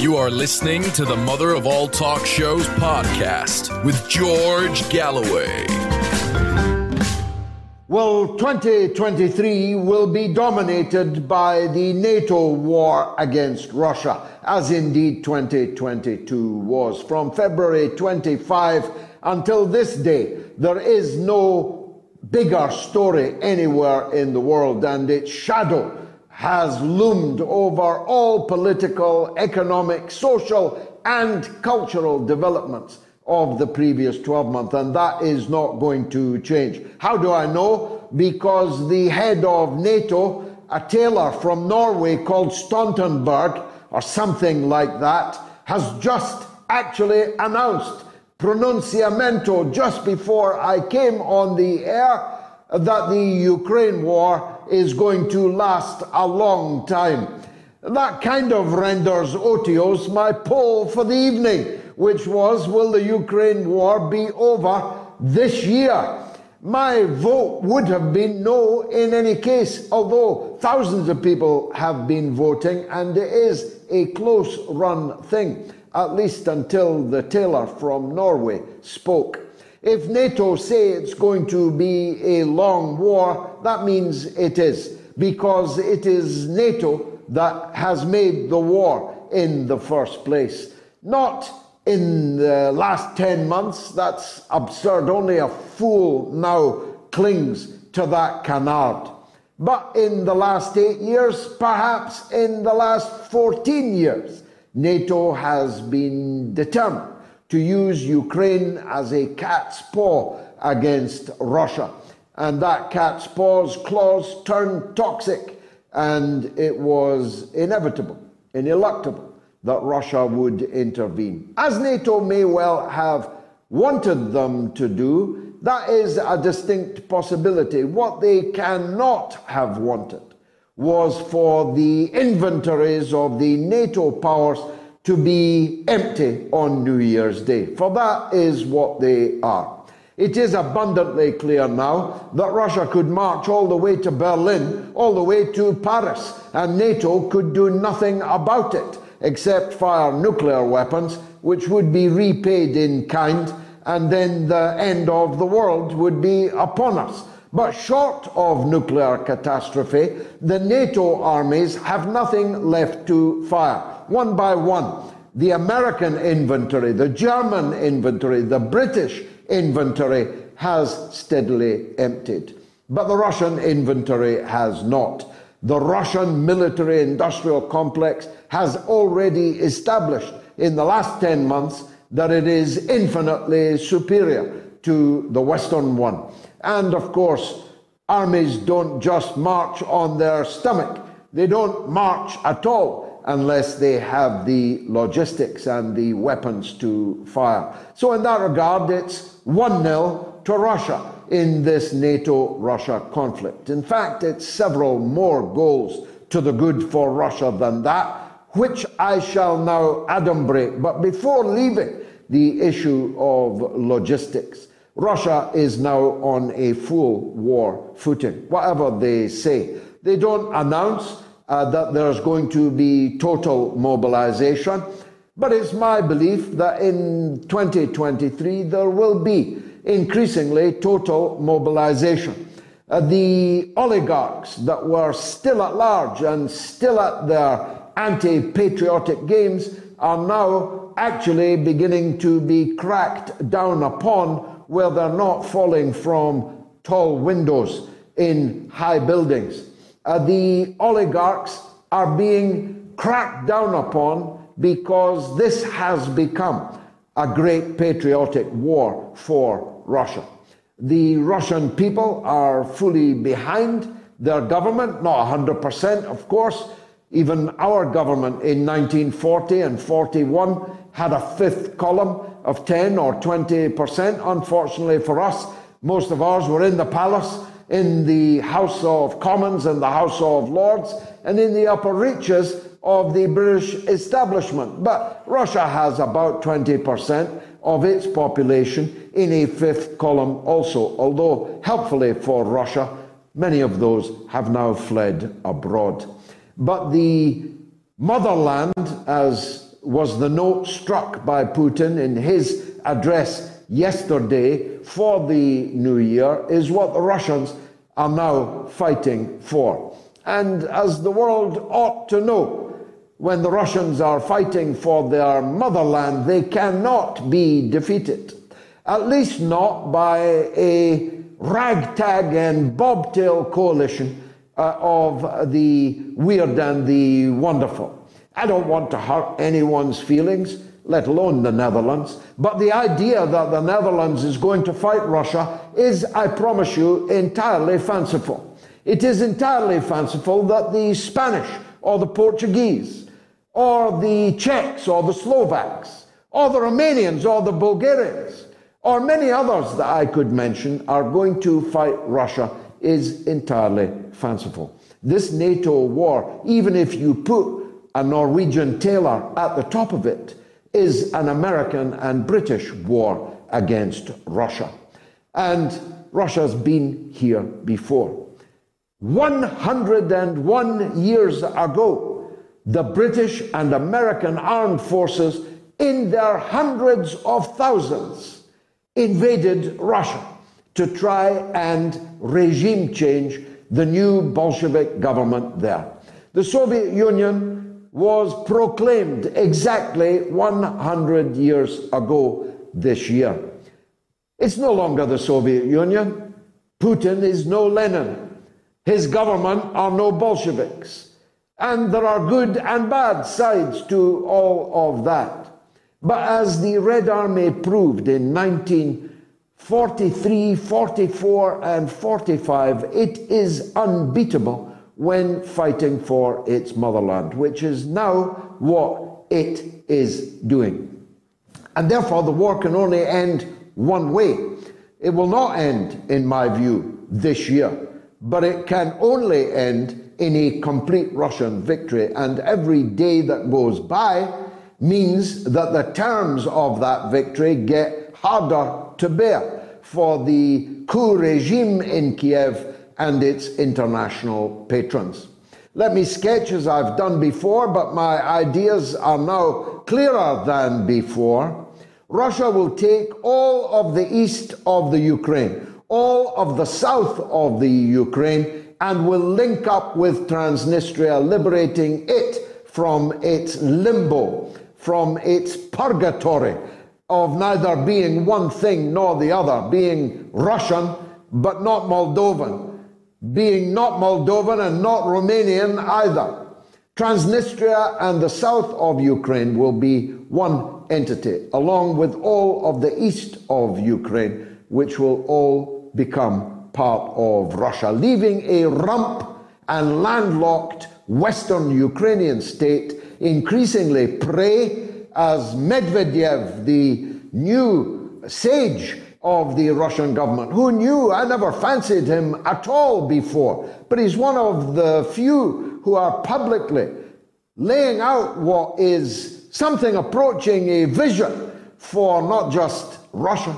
You are listening to the Mother of All Talk Shows podcast with George Galloway. Well, 2023 will be dominated by the NATO war against Russia, as indeed 2022 was. From February 25 until this day, there is no bigger story anywhere in the world, and its shadow has loomed over all political, economic, social, and cultural developments of the previous 12 months, and that is not going to change. How do I know? Because the head of NATO, a tailor from Norway called Stoltenberg, or something like that, has just actually announced pronunciamento just before I came on the air that the Ukraine war is going to last a long time. That kind of renders Otios my poll for the evening, which was Will the Ukraine war be over this year? My vote would have been no in any case, although thousands of people have been voting, and it is a close run thing, at least until the tailor from Norway spoke. If NATO say it's going to be a long war, that means it is, because it is NATO that has made the war in the first place. Not in the last 10 months, that's absurd. Only a fool now clings to that canard. But in the last eight years, perhaps in the last 14 years, NATO has been determined to use Ukraine as a cat's paw against Russia. And that cat's paw's claws turned toxic, and it was inevitable, ineluctable, that Russia would intervene. As NATO may well have wanted them to do, that is a distinct possibility. What they cannot have wanted was for the inventories of the NATO powers to be empty on New Year's Day, for that is what they are. It is abundantly clear now that Russia could march all the way to Berlin, all the way to Paris, and NATO could do nothing about it except fire nuclear weapons, which would be repaid in kind, and then the end of the world would be upon us. But short of nuclear catastrophe, the NATO armies have nothing left to fire. One by one, the American inventory, the German inventory, the British inventory has steadily emptied. But the Russian inventory has not. The Russian military industrial complex has already established in the last 10 months that it is infinitely superior to the Western one. And of course, armies don't just march on their stomach, they don't march at all unless they have the logistics and the weapons to fire. So, in that regard, it's 1 0 to Russia in this NATO Russia conflict. In fact, it's several more goals to the good for Russia than that, which I shall now adumbrate. But before leaving the issue of logistics, Russia is now on a full war footing, whatever they say. They don't announce uh, that there's going to be total mobilization, but it's my belief that in 2023 there will be increasingly total mobilization. Uh, the oligarchs that were still at large and still at their anti patriotic games are now actually beginning to be cracked down upon where they're not falling from tall windows in high buildings. Uh, the oligarchs are being cracked down upon because this has become a great patriotic war for Russia. The Russian people are fully behind their government, not 100%, of course. Even our government in 1940 and 41 had a fifth column of 10 or 20%. Unfortunately for us, most of ours were in the palace, in the House of Commons and the House of Lords, and in the upper reaches of the British establishment. But Russia has about 20% of its population in a fifth column also, although helpfully for Russia, many of those have now fled abroad. But the motherland, as was the note struck by Putin in his address yesterday for the new year, is what the Russians are now fighting for. And as the world ought to know, when the Russians are fighting for their motherland, they cannot be defeated. At least not by a ragtag and bobtail coalition uh, of the weird and the wonderful. I don't want to hurt anyone's feelings, let alone the Netherlands, but the idea that the Netherlands is going to fight Russia is, I promise you, entirely fanciful. It is entirely fanciful that the Spanish or the Portuguese or the Czechs or the Slovaks or the Romanians or the Bulgarians or many others that I could mention are going to fight Russia is entirely fanciful. This NATO war, even if you put a Norwegian tailor at the top of it, is an American and British war against Russia. And Russia's been here before. 101 years ago, the British and American armed forces, in their hundreds of thousands, invaded Russia to try and regime change the new Bolshevik government there. The Soviet Union was proclaimed exactly 100 years ago this year. It's no longer the Soviet Union. Putin is no Lenin. His government are no Bolsheviks. And there are good and bad sides to all of that. But as the Red Army proved in 1943, 44, and 45, it is unbeatable when fighting for its motherland, which is now what it is doing. And therefore, the war can only end one way. It will not end, in my view, this year, but it can only end in a complete Russian victory. And every day that goes by means that the terms of that victory get harder to bear for the coup regime in Kiev and its international patrons. Let me sketch as I've done before, but my ideas are now clearer than before. Russia will take all of the east of the Ukraine, all of the south of the Ukraine, and will link up with Transnistria, liberating it from its limbo, from its purgatory of neither being one thing nor the other, being Russian but not Moldovan, being not Moldovan and not Romanian either. Transnistria and the south of Ukraine will be one entity, along with all of the east of Ukraine, which will all become part of Russia, leaving a rump and landlocked western Ukrainian state increasingly prey as Medvedev, the new sage of the Russian government, who knew I never fancied him at all before, but he's one of the few who are publicly laying out what is something approaching a vision for not just Russia,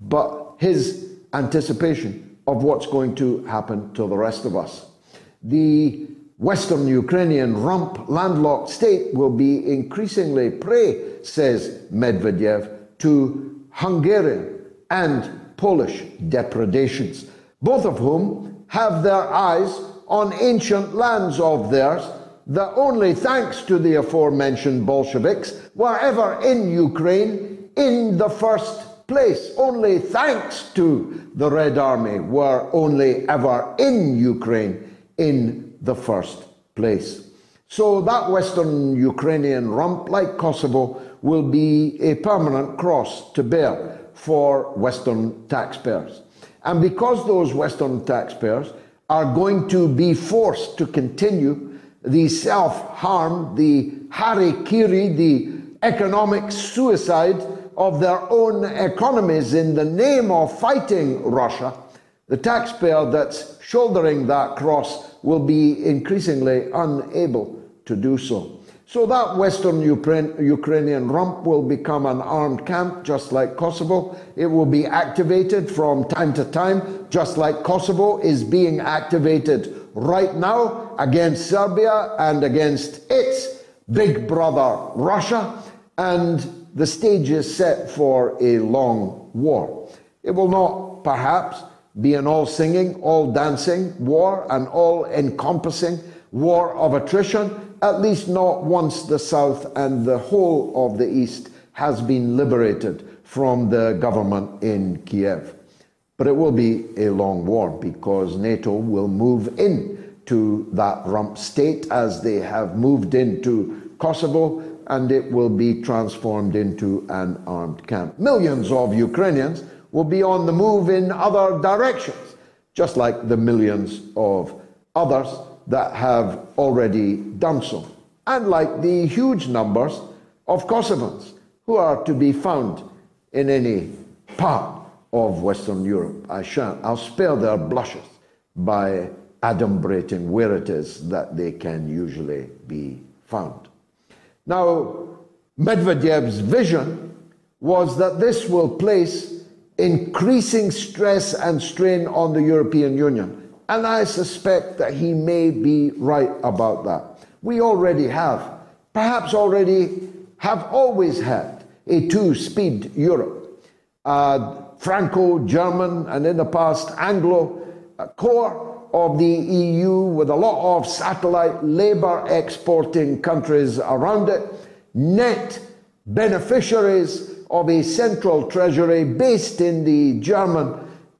but his anticipation of what's going to happen to the rest of us. The Western Ukrainian rump landlocked state will be increasingly prey, says Medvedev, to Hungarian and Polish depredations, both of whom have their eyes on ancient lands of theirs that only thanks to the aforementioned Bolsheviks were ever in Ukraine in the first place. Only thanks to the Red Army were only ever in Ukraine in the first place. So that Western Ukrainian rump, like Kosovo, will be a permanent cross to bear for Western taxpayers. And because those Western taxpayers are going to be forced to continue the self harm, the harikiri, the economic suicide of their own economies in the name of fighting Russia, the taxpayer that's shouldering that cross will be increasingly unable to do so. So that Western Ukraine, Ukrainian rump will become an armed camp, just like Kosovo. It will be activated from time to time, just like Kosovo is being activated right now against Serbia and against its big brother Russia. And the stage is set for a long war. It will not, perhaps, be an all singing, all dancing war, an all encompassing war of attrition at least not once the South and the whole of the East has been liberated from the government in Kiev. But it will be a long war because NATO will move in to that rump state as they have moved into Kosovo and it will be transformed into an armed camp. Millions of Ukrainians will be on the move in other directions, just like the millions of others that have already done so, unlike the huge numbers of Kosovans who are to be found in any part of Western Europe. I shan't, I'll spare their blushes by adumbrating where it is that they can usually be found. Now, Medvedev's vision was that this will place increasing stress and strain on the European Union and I suspect that he may be right about that. We already have, perhaps already have always had, a two speed Europe. Uh, Franco German and in the past Anglo uh, core of the EU with a lot of satellite labor exporting countries around it, net beneficiaries of a central treasury based in the German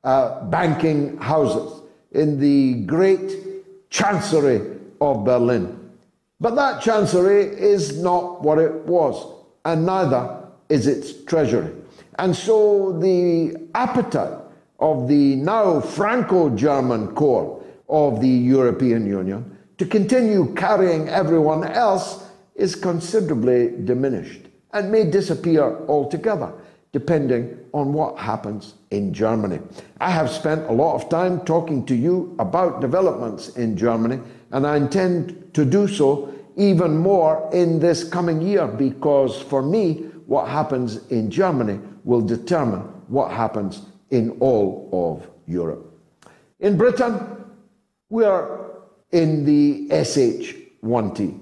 uh, banking houses in the great chancery of Berlin. But that chancery is not what it was, and neither is its treasury. And so the appetite of the now Franco German core of the European Union to continue carrying everyone else is considerably diminished and may disappear altogether depending on what happens in Germany. I have spent a lot of time talking to you about developments in Germany, and I intend to do so even more in this coming year because for me, what happens in Germany will determine what happens in all of Europe. In Britain, we are in the SH1T.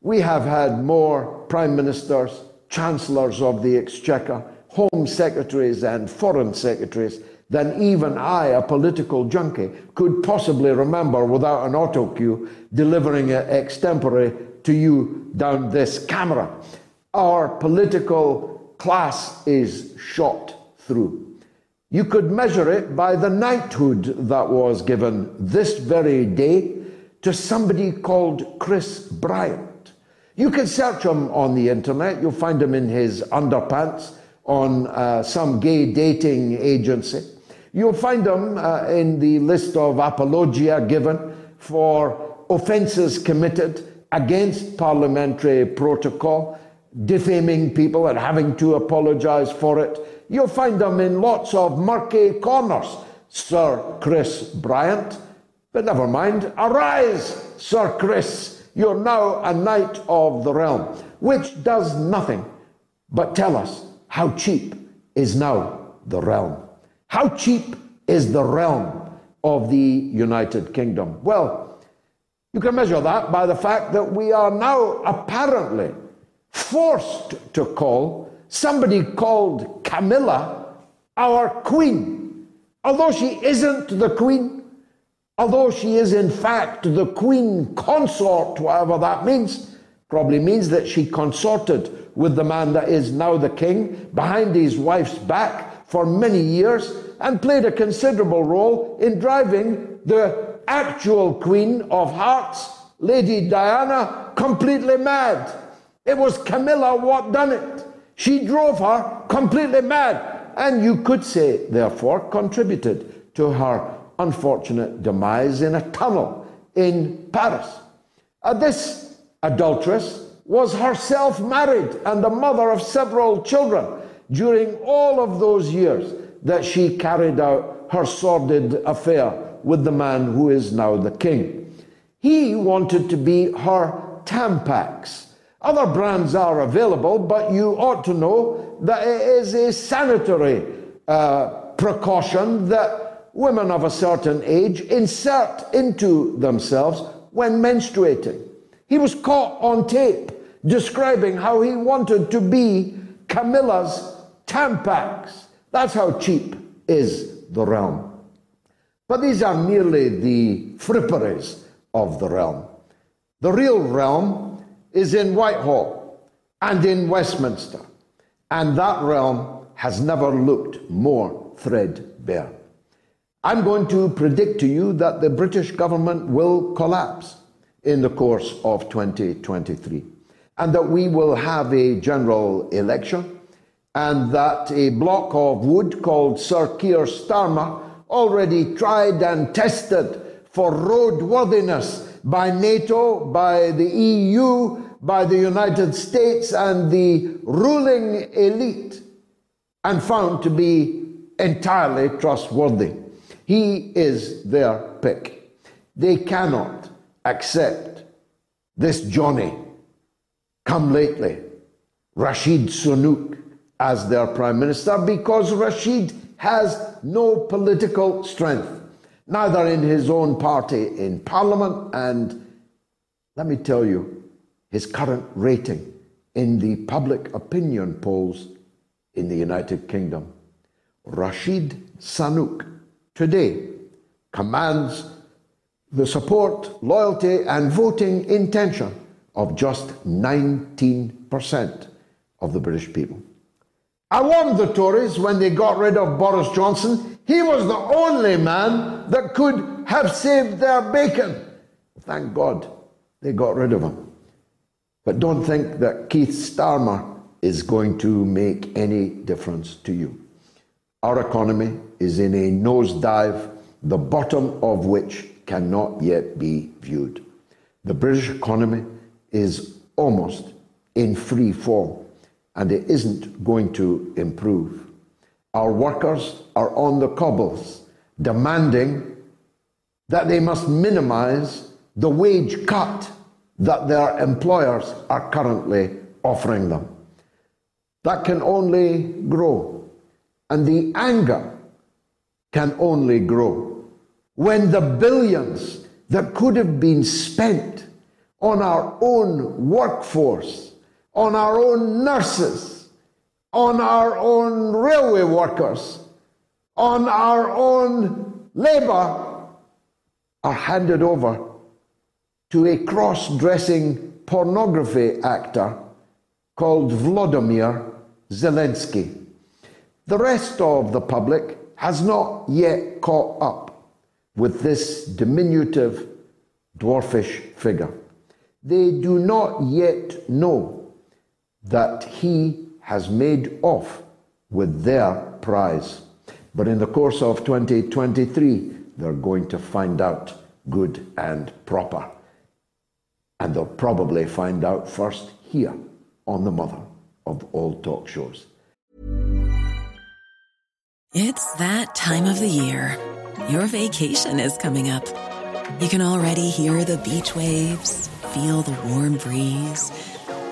We have had more prime ministers, chancellors of the exchequer, home secretaries and foreign secretaries than even I, a political junkie, could possibly remember without an auto cue delivering it extempore to you down this camera. Our political class is shot through. You could measure it by the knighthood that was given this very day to somebody called Chris Bryant. You can search him on the internet, you'll find him in his underpants on uh, some gay dating agency. You'll find them uh, in the list of apologia given for offences committed against parliamentary protocol, defaming people and having to apologise for it. You'll find them in lots of murky corners, Sir Chris Bryant. But never mind, arise, Sir Chris. You're now a knight of the realm, which does nothing but tell us how cheap is now the realm? How cheap is the realm of the United Kingdom? Well, you can measure that by the fact that we are now apparently forced to call somebody called Camilla our queen. Although she isn't the queen, although she is in fact the queen consort, whatever that means, probably means that she consorted with the man that is now the king behind his wife's back for many years and played a considerable role in driving the actual Queen of Hearts, Lady Diana, completely mad. It was Camilla what done it. She drove her completely mad. And you could say, therefore, contributed to her unfortunate demise in a tunnel in Paris. Uh, this adulteress was herself married and the mother of several children during all of those years that she carried out her sordid affair with the man who is now the king. He wanted to be her Tampax. Other brands are available, but you ought to know that it is a sanitary uh, precaution that women of a certain age insert into themselves when menstruating. He was caught on tape describing how he wanted to be Camilla's Tampax. That's how cheap is the realm. But these are merely the fripperies of the realm. The real realm is in Whitehall and in Westminster, and that realm has never looked more threadbare. I'm going to predict to you that the British government will collapse in the course of 2023, and that we will have a general election, and that a block of wood called Sir Keir Starmer, already tried and tested for roadworthiness by NATO, by the EU, by the United States, and the ruling elite, and found to be entirely trustworthy. He is their pick. They cannot accept this Johnny come lately, Rashid Sunak, as their prime minister because Rashid has no political strength, neither in his own party in parliament, and let me tell you, his current rating in the public opinion polls in the United Kingdom. Rashid Sunak today commands the support, loyalty, and voting intention of just 19% of the British people. I warned the Tories when they got rid of Boris Johnson. He was the only man that could have saved their bacon. Thank God they got rid of him. But don't think that Keith Starmer is going to make any difference to you. Our economy is in a nosedive, the bottom of which cannot yet be viewed. The British economy is almost in free fall, and it isn't going to improve. Our workers are on the cobbles, demanding that they must minimize the wage cut that their employers are currently offering them. That can only grow, and the anger can only grow when the billions that could have been spent on our own workforce, on our own nurses, on our own railway workers, on our own labour, are handed over to a cross dressing pornography actor called Vladimir Zelensky. The rest of the public has not yet caught up with this diminutive, dwarfish figure. They do not yet know that he has made off with their prize. But in the course of 2023, they're going to find out good and proper. And they'll probably find out first here on the mother of all talk shows. It's that time of the year. Your vacation is coming up. You can already hear the beach waves, feel the warm breeze,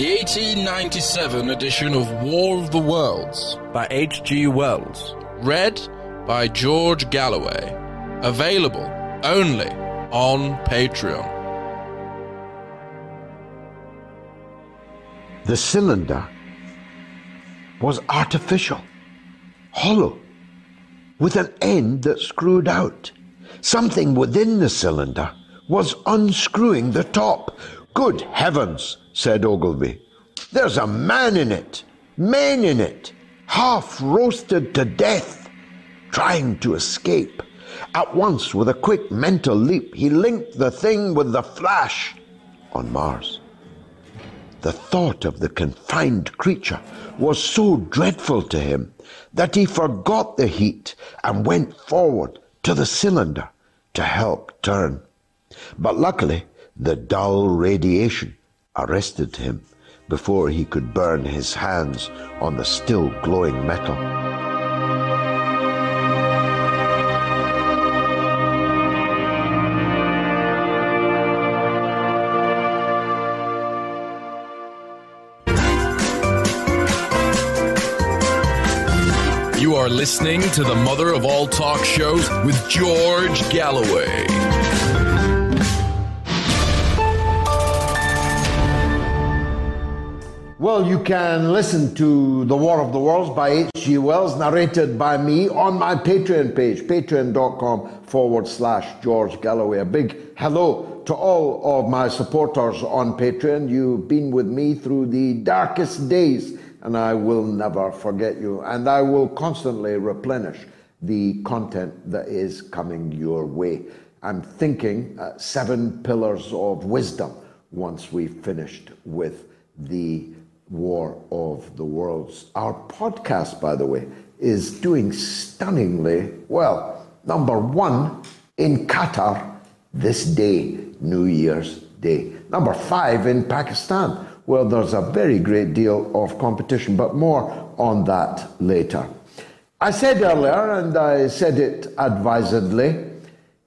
The 1897 edition of War of the Worlds by H.G. Wells. Read by George Galloway. Available only on Patreon. The cylinder was artificial, hollow, with an end that screwed out. Something within the cylinder was unscrewing the top. Good heavens, said Ogilvy. There's a man in it, men in it, half roasted to death, trying to escape. At once, with a quick mental leap, he linked the thing with the flash on Mars. The thought of the confined creature was so dreadful to him that he forgot the heat and went forward to the cylinder to help turn. But luckily, the dull radiation arrested him before he could burn his hands on the still glowing metal. Are listening to the mother of all talk shows with George Galloway. Well, you can listen to The War of the Worlds by H.G. Wells, narrated by me on my Patreon page, patreon.com forward slash George Galloway. A big hello to all of my supporters on Patreon. You've been with me through the darkest days, and I will never forget you. And I will constantly replenish the content that is coming your way. I'm thinking uh, seven pillars of wisdom once we've finished with the War of the Worlds. Our podcast, by the way, is doing stunningly well. Number one in Qatar this day, New Year's Day. Number five in Pakistan, where there's a very great deal of competition, but more on that later. I said earlier, and I said it advisedly,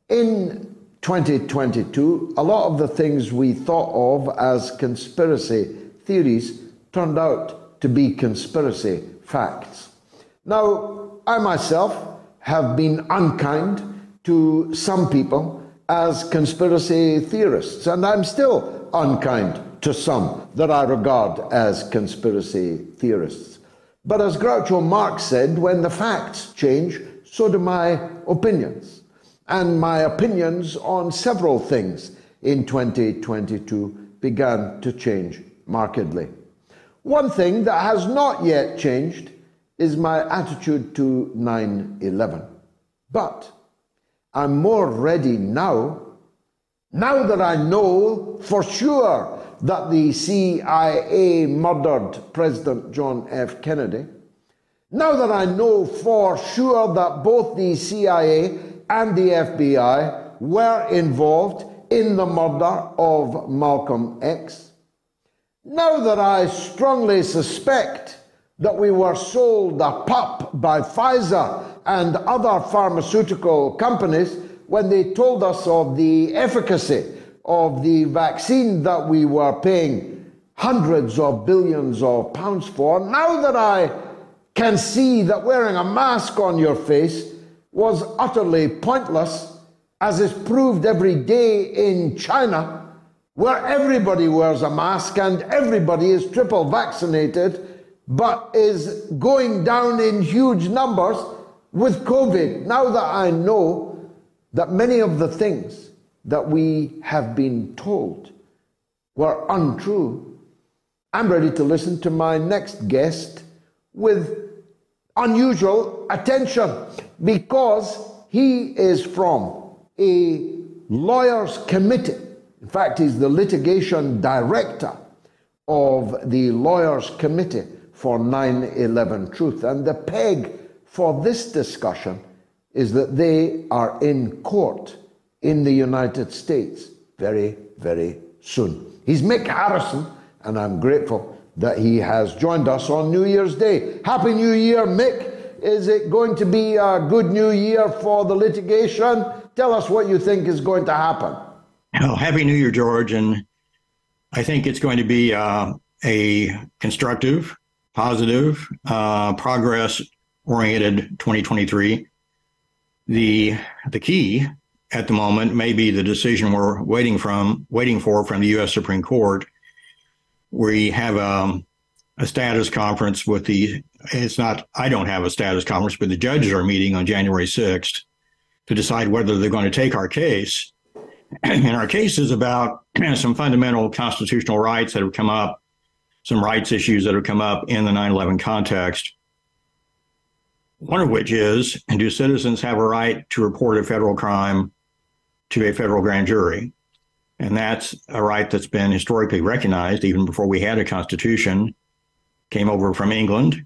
in 2022, a lot of the things we thought of as conspiracy theories turned out to be conspiracy facts. Now, I myself have been unkind to some people as conspiracy theorists, and I'm still unkind to some that I regard as conspiracy theorists. But as Groucho Marx said, when the facts change, so do my opinions. And my opinions on several things in 2022 began to change markedly. One thing that has not yet changed is my attitude to 9 11. But I'm more ready now, now that I know for sure that the CIA murdered President John F. Kennedy, now that I know for sure that both the CIA and the FBI were involved in the murder of Malcolm X, now that I strongly suspect that we were sold a pup by Pfizer and other pharmaceutical companies when they told us of the efficacy of the vaccine that we were paying hundreds of billions of pounds for, now that I can see that wearing a mask on your face was utterly pointless, as is proved every day in China where everybody wears a mask and everybody is triple vaccinated, but is going down in huge numbers with COVID. Now that I know that many of the things that we have been told were untrue, I'm ready to listen to my next guest with unusual attention because he is from a lawyer's committee in fact, he's the litigation director of the Lawyers Committee for 9 11 Truth. And the peg for this discussion is that they are in court in the United States very, very soon. He's Mick Harrison, and I'm grateful that he has joined us on New Year's Day. Happy New Year, Mick. Is it going to be a good new year for the litigation tell us what you think is going to happen. Oh, Happy New Year, George. And I think it's going to be uh, a constructive, positive, uh, progress oriented 2023. The, the key at the moment may be the decision we're waiting from waiting for from the U.S. Supreme Court. We have um, a status conference with the. It's not. I don't have a status conference, but the judges are meeting on January sixth to decide whether they're going to take our case. And our case is about some fundamental constitutional rights that have come up, some rights issues that have come up in the 9/11 context. One of which is, do citizens have a right to report a federal crime to a federal grand jury. And that's a right that's been historically recognized even before we had a constitution, came over from England,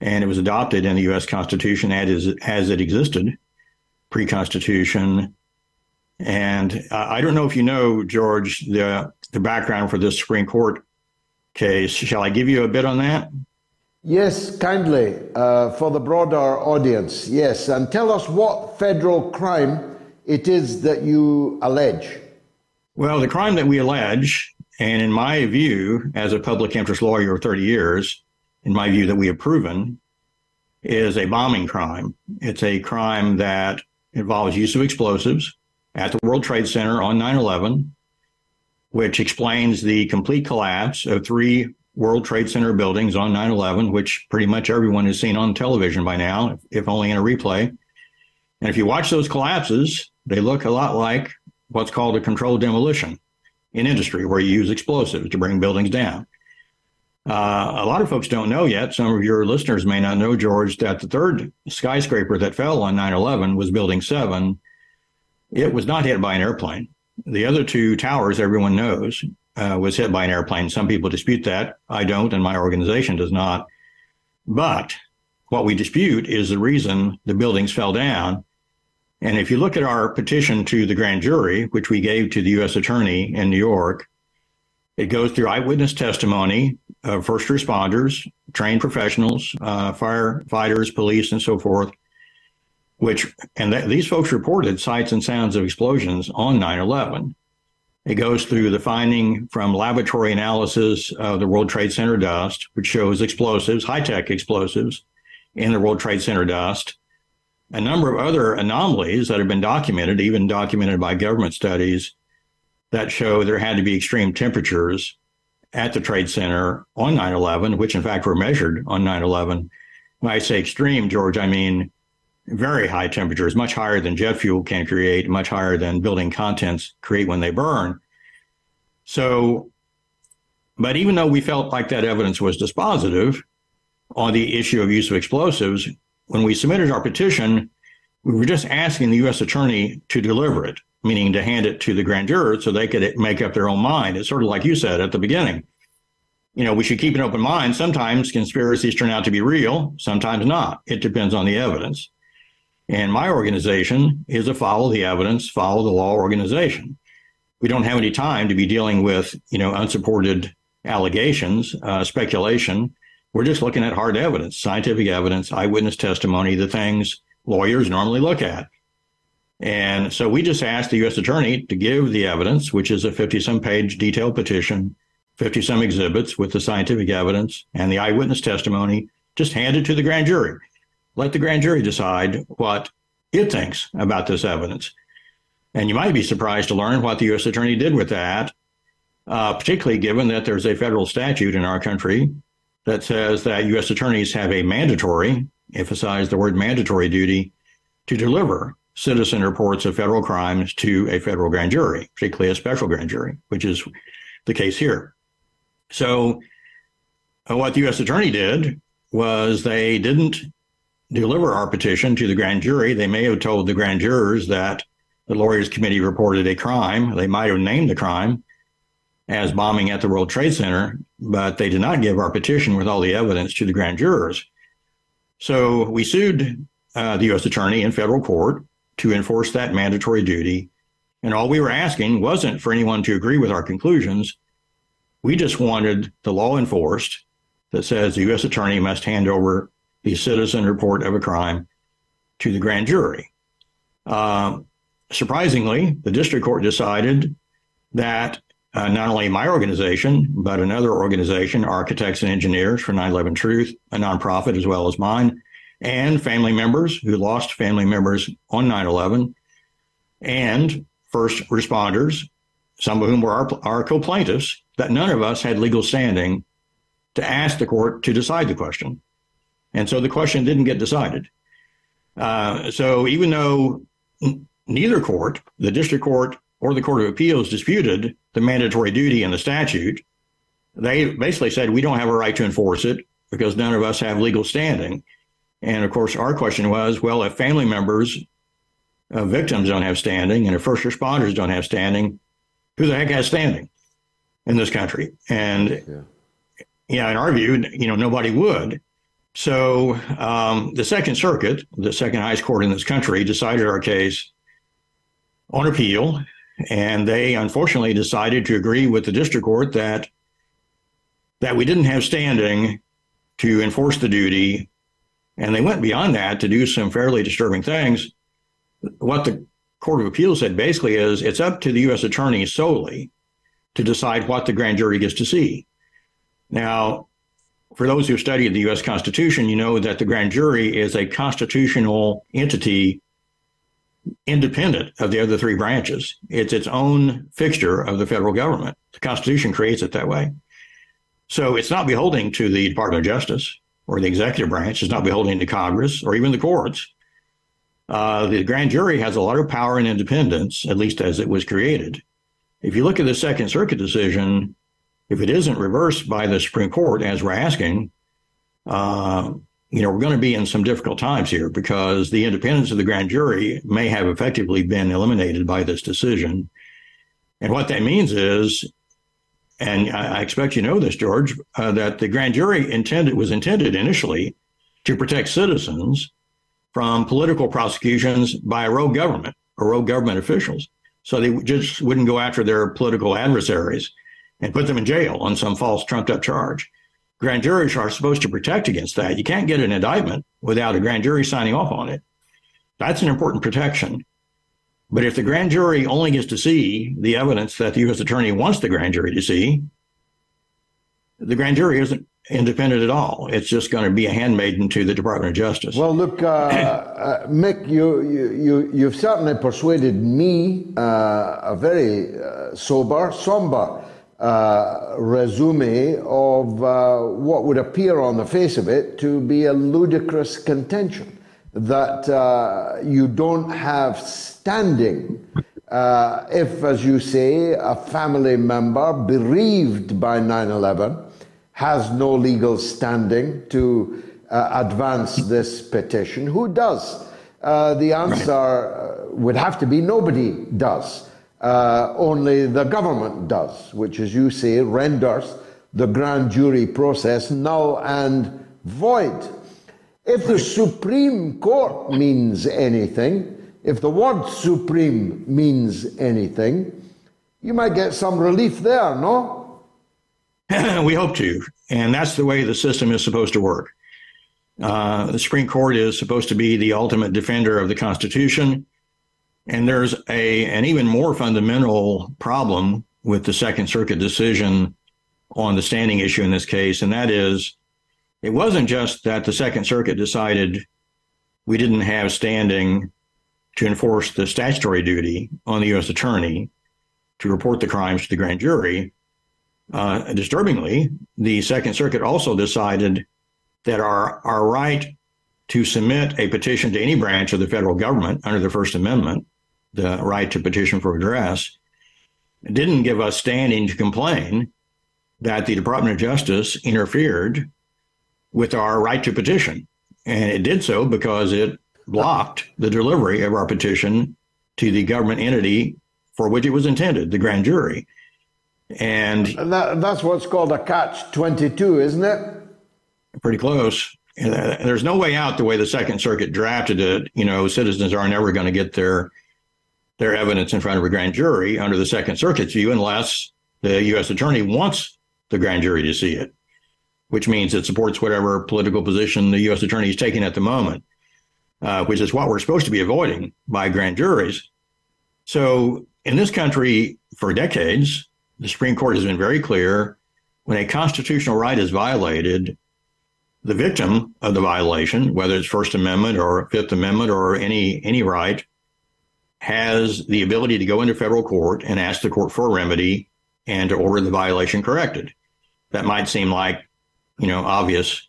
and it was adopted in the U.S. Constitution as, as it existed pre Constitution. And I don't know if you know, George, the, the background for this Supreme Court case. Shall I give you a bit on that? Yes, kindly, uh, for the broader audience. Yes, and tell us what federal crime it is that you allege? Well, the crime that we allege, and in my view, as a public interest lawyer of 30 years, in my view, that we have proven, is a bombing crime. It's a crime that involves use of explosives at the World Trade Center on 9 11, which explains the complete collapse of three World Trade Center buildings on 9 11, which pretty much everyone has seen on television by now, if only in a replay. And if you watch those collapses, they look a lot like what's called a controlled demolition in industry, where you use explosives to bring buildings down. Uh, a lot of folks don't know yet. Some of your listeners may not know, George, that the third skyscraper that fell on 9 11 was Building 7. It was not hit by an airplane. The other two towers, everyone knows, uh, was hit by an airplane. Some people dispute that. I don't, and my organization does not. But what we dispute is the reason the buildings fell down and if you look at our petition to the grand jury, which we gave to the U.S. Attorney in New York, it goes through eyewitness testimony of first responders, trained professionals, uh, firefighters, police, and so forth, which, and th- these folks reported sights and sounds of explosions on 9 11. It goes through the finding from laboratory analysis of the World Trade Center dust, which shows explosives, high tech explosives in the World Trade Center dust a number of other anomalies that have been documented, even documented by government studies, that show there had to be extreme temperatures at the Trade Center on 9 11, which in fact were measured on 9 11. When I say extreme, George, I mean very high temperatures, much higher than jet fuel can create, much higher than building contents create when they burn. So, but even though we felt like that evidence was dispositive on the issue of use of explosives, when we submitted our petition, we were just asking the U.S. attorney to deliver it, meaning to hand it to the grand jurors so they could make up their own mind. It's sort of like you said at the beginning. You know, we should keep an open mind. Sometimes conspiracies turn out to be real, sometimes not. It depends on the evidence. And my organization is a follow the evidence, follow the law organization. We don't have any time to be dealing with, you know, unsupported allegations, uh, speculation. We're just looking at hard evidence, scientific evidence, eyewitness testimony, the things lawyers normally look at. And so we just asked the U.S. attorney to give the evidence, which is a 50 some page detailed petition, 50 some exhibits with the scientific evidence and the eyewitness testimony, just hand it to the grand jury. Let the grand jury decide what it thinks about this evidence. And you might be surprised to learn what the U.S. attorney did with that, uh, particularly given that there's a federal statute in our country that says that U.S. attorneys have a mandatory, emphasize the word mandatory duty, to deliver citizen reports of federal crimes to a federal grand jury, particularly a special grand jury, which is the case here. So, uh, what the U.S. attorney did was they didn't deliver our petition to the grand jury. They may have told the grand jurors that the lawyers committee reported a crime. They might have named the crime, as bombing at the World Trade Center, but they did not give our petition with all the evidence to the grand jurors. So we sued uh, the U.S. attorney in federal court to enforce that mandatory duty. And all we were asking wasn't for anyone to agree with our conclusions. We just wanted the law enforced that says the U.S. attorney must hand over the citizen report of a crime to the grand jury. Uh, surprisingly, the district court decided that uh, not only my organization, but another organization, Architects and Engineers for 9 11 Truth, a nonprofit as well as mine, and family members who lost family members on 9 11, and first responders, some of whom were our, our co plaintiffs, that none of us had legal standing to ask the court to decide the question. And so the question didn't get decided. Uh, so even though n- neither court, the district court or the Court of Appeals, disputed the mandatory duty in the statute, they basically said we don't have a right to enforce it because none of us have legal standing. And of course, our question was well, if family members of victims don't have standing and if first responders don't have standing, who the heck has standing in this country? And yeah, yeah in our view, you know, nobody would. So um, the Second Circuit, the second highest court in this country, decided our case on appeal, and they unfortunately decided to agree with the district court that that we didn't have standing to enforce the duty, and they went beyond that to do some fairly disturbing things. What the Court of Appeals said basically is it's up to the U.S. attorney solely to decide what the grand jury gets to see. Now, for those who studied the U.S. Constitution, you know that the grand jury is a constitutional entity independent of the other three branches. It's its own fixture of the federal government. The Constitution creates it that way. So it's not beholding to the Department of Justice or the executive branch. It's not beholding to Congress or even the courts. Uh, the grand jury has a lot of power and independence, at least as it was created. If you look at the Second Circuit decision, if it isn't reversed by the Supreme Court, as we're asking, uh, you know, we're going to be in some difficult times here because the independence of the grand jury may have effectively been eliminated by this decision. And what that means is, and I, expect you know this, George, uh, that the grand jury intended was intended initially to protect citizens from political prosecutions by a rogue government or rogue government officials. So they just wouldn't go after their political adversaries and put them in jail on some false trumped up charge. Grand juries are supposed to protect against that. You can't get an indictment without a grand jury signing off on it. That's an important protection. But if the grand jury only gets to see the evidence that the U.S. attorney wants the grand jury to see, the grand jury isn't independent at all. It's just going to be a handmaiden to the Department of Justice. Well, look, uh, uh, Mick, you, you, you, you've certainly persuaded me, uh, a very uh, sober, somber uh, resume of uh, what would appear on the face of it to be a ludicrous contention that uh, you don't have standing uh, if, as you say, a family member bereaved by 9 11 has no legal standing to uh, advance this petition. Who does? Uh, the answer would have to be nobody does. Uh, only the government does, which, as you say, renders the grand jury process null and void. If the Supreme Court means anything, if the word supreme means anything, you might get some relief there, no? we hope to. And that's the way the system is supposed to work. Uh, the Supreme Court is supposed to be the ultimate defender of the Constitution. And there's a an even more fundamental problem with the Second Circuit decision on the standing issue in this case, and that is it wasn't just that the Second Circuit decided we didn't have standing to enforce the statutory duty on the U.S. attorney to report the crimes to the grand jury. Uh, disturbingly, the Second Circuit also decided that our, our right to submit a petition to any branch of the federal government under the First Amendment the right to petition for redress, didn't give us standing to complain that the Department of Justice interfered with our right to petition. And it did so because it blocked the delivery of our petition to the government entity for which it was intended, the grand jury. And, and that, that's what's called a catch 22, isn't it? Pretty close. And uh, there's no way out the way the Second Circuit drafted it. You know, citizens are never going to get their their evidence in front of a grand jury under the Second Circuit's view unless the U.S. attorney wants the grand jury to see it, which means it supports whatever political position the U.S. attorney is taking at the moment, uh, which is what we're supposed to be avoiding by grand juries. So in this country, for decades, the Supreme Court has been very clear when a constitutional right is violated, the victim of the violation, whether it's First Amendment or Fifth Amendment or any any right, has the ability to go into federal court and ask the court for a remedy and to order the violation corrected. That might seem like, you know, obvious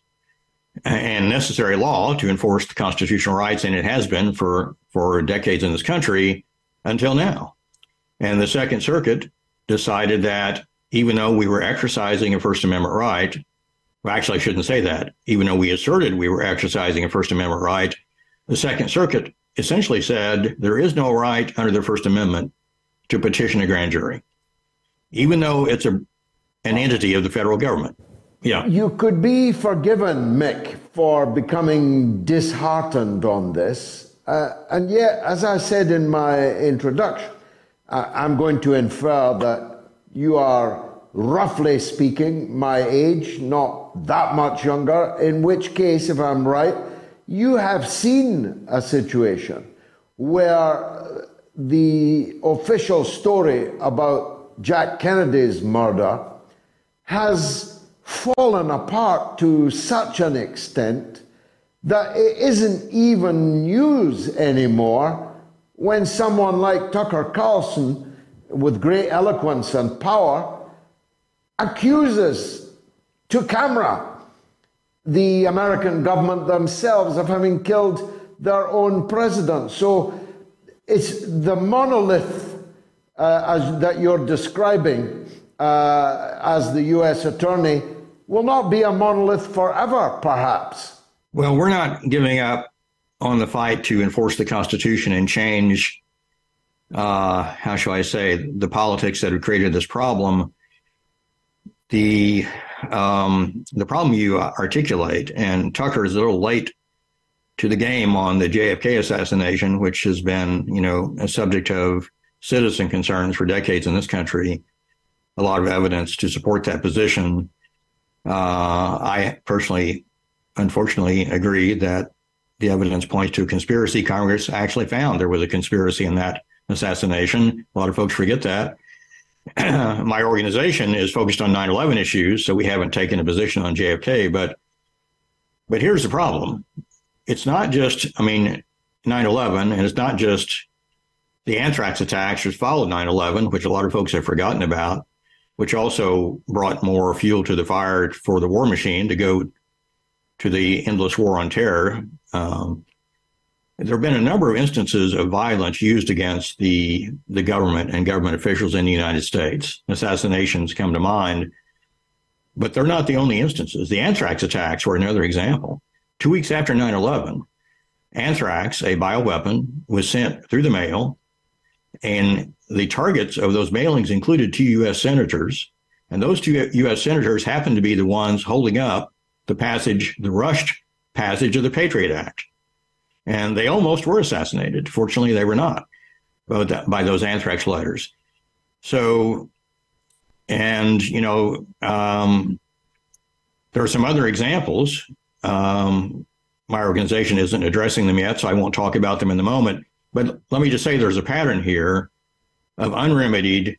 and necessary law to enforce the constitutional rights, and it has been for for decades in this country until now. And the Second Circuit decided that even though we were exercising a First Amendment right, well, actually, I shouldn't say that. Even though we asserted we were exercising a First Amendment right, the Second Circuit essentially said there is no right under the First Amendment to petition a grand jury, even though it's a an entity of the federal government. Yeah. You could be forgiven, Mick, for becoming disheartened on this. Uh, and yet, as I said in my introduction, uh, I'm going to infer that you are, roughly speaking, my age, not that much younger, in which case, if I'm right, you have seen a situation where the official story about Jack Kennedy's murder has fallen apart to such an extent that it isn't even news anymore when someone like Tucker Carlson, with great eloquence and power, accuses to camera the American government themselves of having killed their own president. So it's the monolith uh, as, that you're describing uh, as the U.S. attorney will not be a monolith forever, perhaps. Well, we're not giving up on the fight to enforce the Constitution and change, uh, how shall I say, the politics that have created this problem. The um, the problem you articulate, and Tucker is a little late to the game on the JFK assassination, which has been, you know, a subject of citizen concerns for decades in this country. A lot of evidence to support that position. Uh, I personally, unfortunately, agree that the evidence points to a conspiracy. Congress actually found there was a conspiracy in that assassination. A lot of folks forget that. My organization is focused on 9/11 issues, so we haven't taken a position on JFK. But but here's the problem: it's not just, I mean, 9/11, and it's not just the anthrax attacks which followed 9/11, which a lot of folks have forgotten about, which also brought more fuel to the fire for the war machine to go to the endless war on terror. Um, there have been a number of instances of violence used against the the government and government officials in the United States. Assassinations come to mind, but they're not the only instances. The anthrax attacks were another example. Two weeks after 9/11, anthrax, a bioweapon, was sent through the mail, and the targets of those mailings included two U.S. senators, and those two U.S. senators happened to be the ones holding up the passage, the rushed passage of the Patriot Act and they almost were assassinated. Fortunately, they were not by those anthrax letters. So, and you know, um, there are some other examples. Um, my organization isn't addressing them yet, so I won't talk about them in the moment. But let me just say there's a pattern here of unremedied,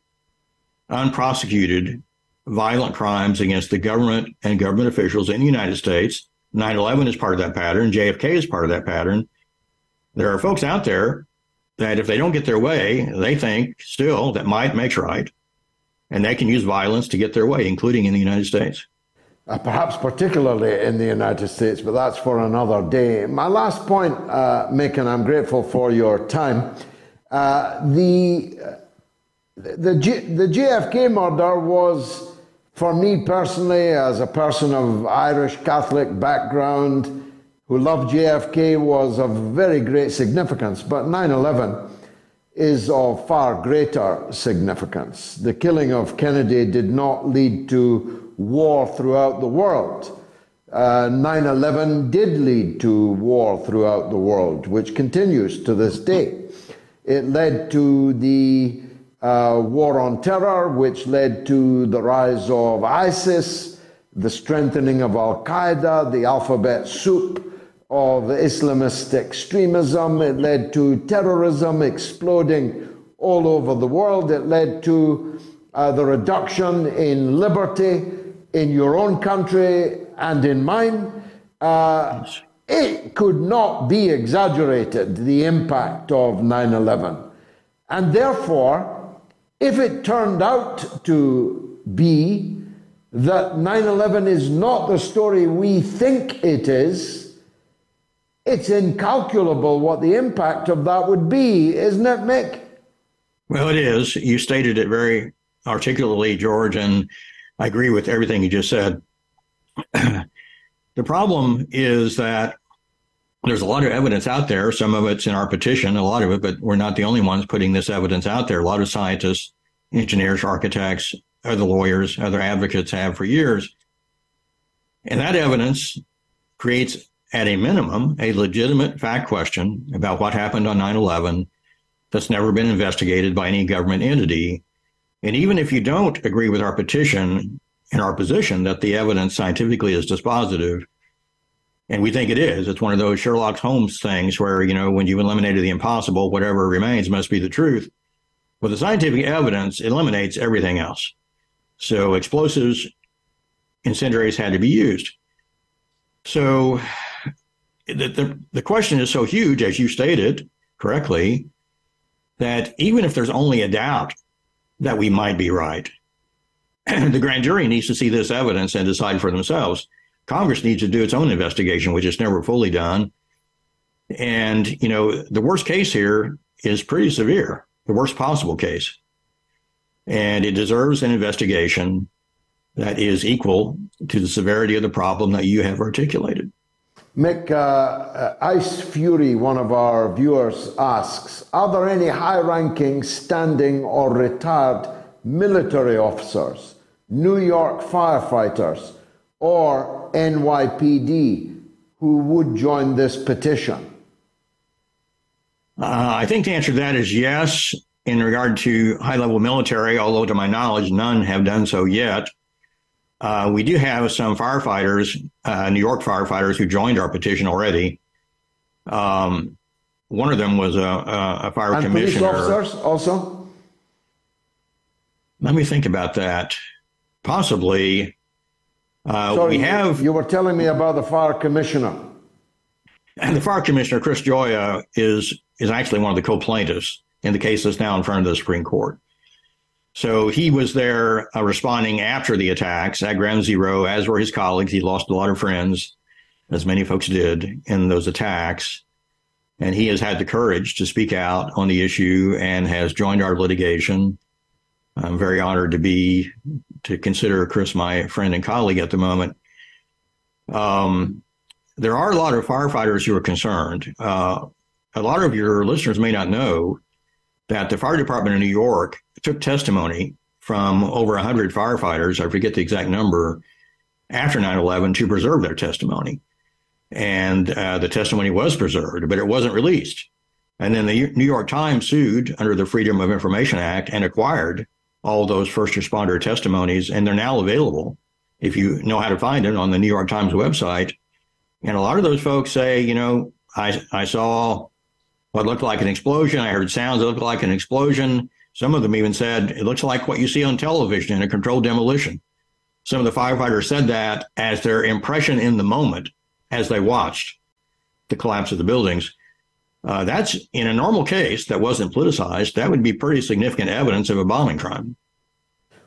unprosecuted violent crimes against the government and government officials in the United States. 9 11 is part of that pattern. JFK is part of that pattern there are folks out there that if they don't get their way, they think still that might makes right. And they can use violence to get their way, including in the United States. Uh, perhaps particularly in the United States, but that's for another day. My last point, uh, Mick, and I'm grateful for your time. Uh, the, the, G, the JFK murder was, for me personally, as a person of Irish Catholic background, who loved JFK was of very great significance, but 9 11 is of far greater significance. The killing of Kennedy did not lead to war throughout the world. Uh, 9 uh, 11 did lead to war throughout the world, which continues to this day. It led to the uh, war on terror, which led to the rise of ISIS, the strengthening of Al Qaeda, the alphabet soup of Islamist extremism. It led to terrorism exploding all over the world. It led to uh, the reduction in liberty in your own country and in mine. Uh, it could not be exaggerated, the impact of 9 11. And therefore, if it turned out to be that 9 11 is not the story we think it is, it's incalculable what the impact of that would be, isn't it, Mick? Well, it is. You stated it very articulately, George, and I agree with everything you just said. the problem is that there's a lot of evidence out there. Some of it's in our petition, a lot of it, but we're not the only ones putting this evidence out there. A lot of scientists, engineers, architects, other lawyers, other advocates have for years. And that evidence creates, at a minimum, a legitimate fact question about what happened on 9 11 that's never been investigated by any government entity. And even if you don't agree with our petition and our position that the evidence scientifically is dispositive, and we think it is, it's one of those Sherlock Holmes things where, you know, when you eliminated the impossible, whatever remains must be the truth. Well, the scientific evidence eliminates everything else. So explosives, incendiaries had to be used. So the, the, the question is so huge, as you stated correctly, that even if there's only a doubt that we might be right, the grand jury needs to see this evidence and decide for themselves. Congress needs to do its own investigation, which is never fully done. And, you know, the worst case here is pretty severe, the worst possible case. And it deserves an investigation that is equal to the severity of the problem that you have articulated. Mick, uh, uh, Ice Fury, one of our viewers, asks Are there any high ranking, standing, or retired military officers, New York firefighters, or NYPD who would join this petition? Uh, I think the answer to that is yes, in regard to high level military, although to my knowledge, none have done so yet. Uh, we do have some firefighters, uh, New York firefighters, who joined our petition already. Um, one of them was a, a, a fire and commissioner. Police officers also. Let me think about that. Possibly. Uh, Sorry, we have. You were telling me about the fire commissioner. And the fire commissioner, Chris Gioia, is is actually one of the co-plaintiffs in the case that's now in front of the Supreme Court. So he was there uh, responding after the attacks at Ground Zero, as were his colleagues. He lost a lot of friends, as many folks did in those attacks. And he has had the courage to speak out on the issue and has joined our litigation. I'm very honored to be, to consider Chris my friend and colleague at the moment. Um, there are a lot of firefighters who are concerned. Uh, a lot of your listeners may not know that the fire department in New York took testimony from over 100 firefighters, I forget the exact number, after 9 11 to preserve their testimony. And uh, the testimony was preserved, but it wasn't released. And then the New York Times sued under the Freedom of Information Act and acquired all those first responder testimonies, and they're now available if you know how to find it on the New York Times website. And a lot of those folks say, you know, I, I saw what looked like an explosion. I heard sounds that looked like an explosion. Some of them even said it looks like what you see on television in a controlled demolition. Some of the firefighters said that as their impression in the moment as they watched the collapse of the buildings. Uh, that's in a normal case that wasn't politicized. That would be pretty significant evidence of a bombing crime.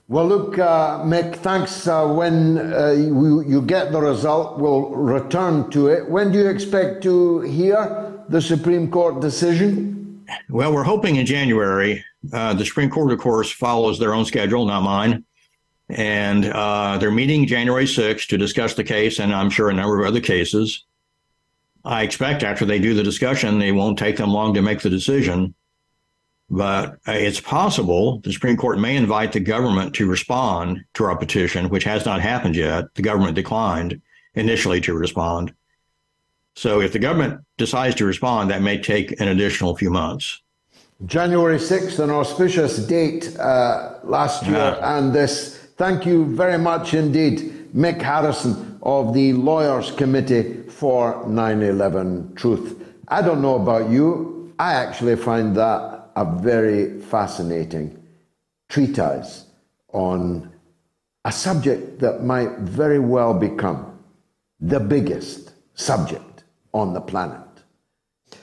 Well, look, uh, Mick, thanks. Uh, when uh, you, you, get the result, we'll return to it. When do you expect to hear the Supreme Court decision? Well, we're hoping in January. Uh, the Supreme Court, of course, follows their own schedule, not mine. And uh, they're meeting January 6th to discuss the case, and I'm sure a number of other cases. I expect after they do the discussion, they won't take them long to make the decision. But uh, it's possible the Supreme Court may invite the government to respond to our petition, which has not happened yet. The government declined initially to respond. So if the government decides to respond, that may take an additional few months. January 6th, an auspicious date uh, last year, and this. Thank you very much indeed, Mick Harrison of the Lawyers Committee for 9 11 Truth. I don't know about you, I actually find that a very fascinating treatise on a subject that might very well become the biggest subject on the planet.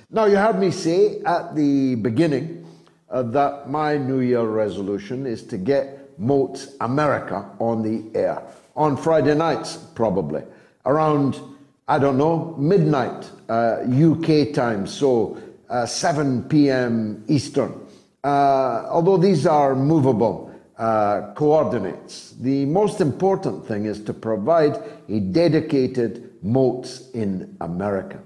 Now, you heard me say at the beginning uh, that my New Year resolution is to get Moats America on the air on Friday nights, probably around, I don't know, midnight uh, UK time, so uh, 7 p.m. Eastern. Uh, although these are movable uh, coordinates, the most important thing is to provide a dedicated Moats in America.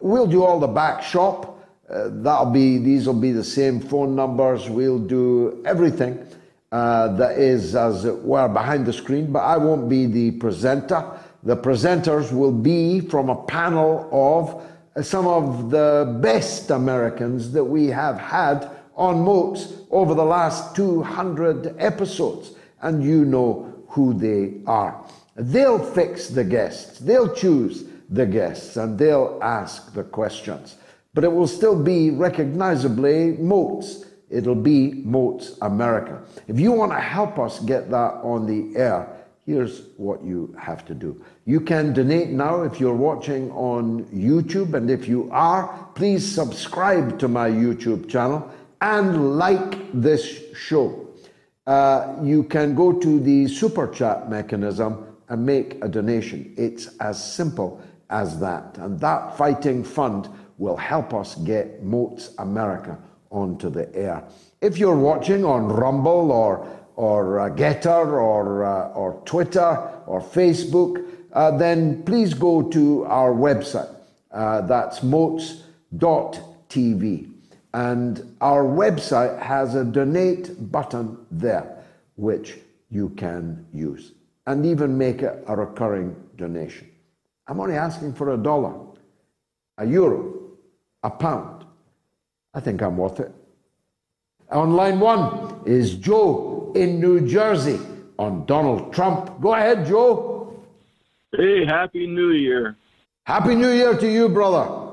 We'll do all the back shop. Uh, that'll be these will be the same phone numbers. We'll do everything uh, that is, as it were, behind the screen. But I won't be the presenter. The presenters will be from a panel of some of the best Americans that we have had on Moats over the last 200 episodes, and you know who they are. They'll fix the guests. They'll choose the guests and they'll ask the questions. But it will still be recognizably Moats. It'll be Moats America. If you want to help us get that on the air, here's what you have to do. You can donate now if you're watching on YouTube, and if you are, please subscribe to my YouTube channel and like this show. Uh, you can go to the super chat mechanism and make a donation. It's as simple as that. And that fighting fund will help us get Moats America onto the air. If you're watching on Rumble or, or uh, Gettr or, uh, or Twitter or Facebook, uh, then please go to our website. Uh, that's moats.tv. And our website has a donate button there, which you can use, and even make a, a recurring donation. I'm only asking for a dollar, a euro, a pound. I think I'm worth it. On line one is Joe in New Jersey on Donald Trump. Go ahead, Joe. Hey, Happy New Year. Happy New Year to you, brother.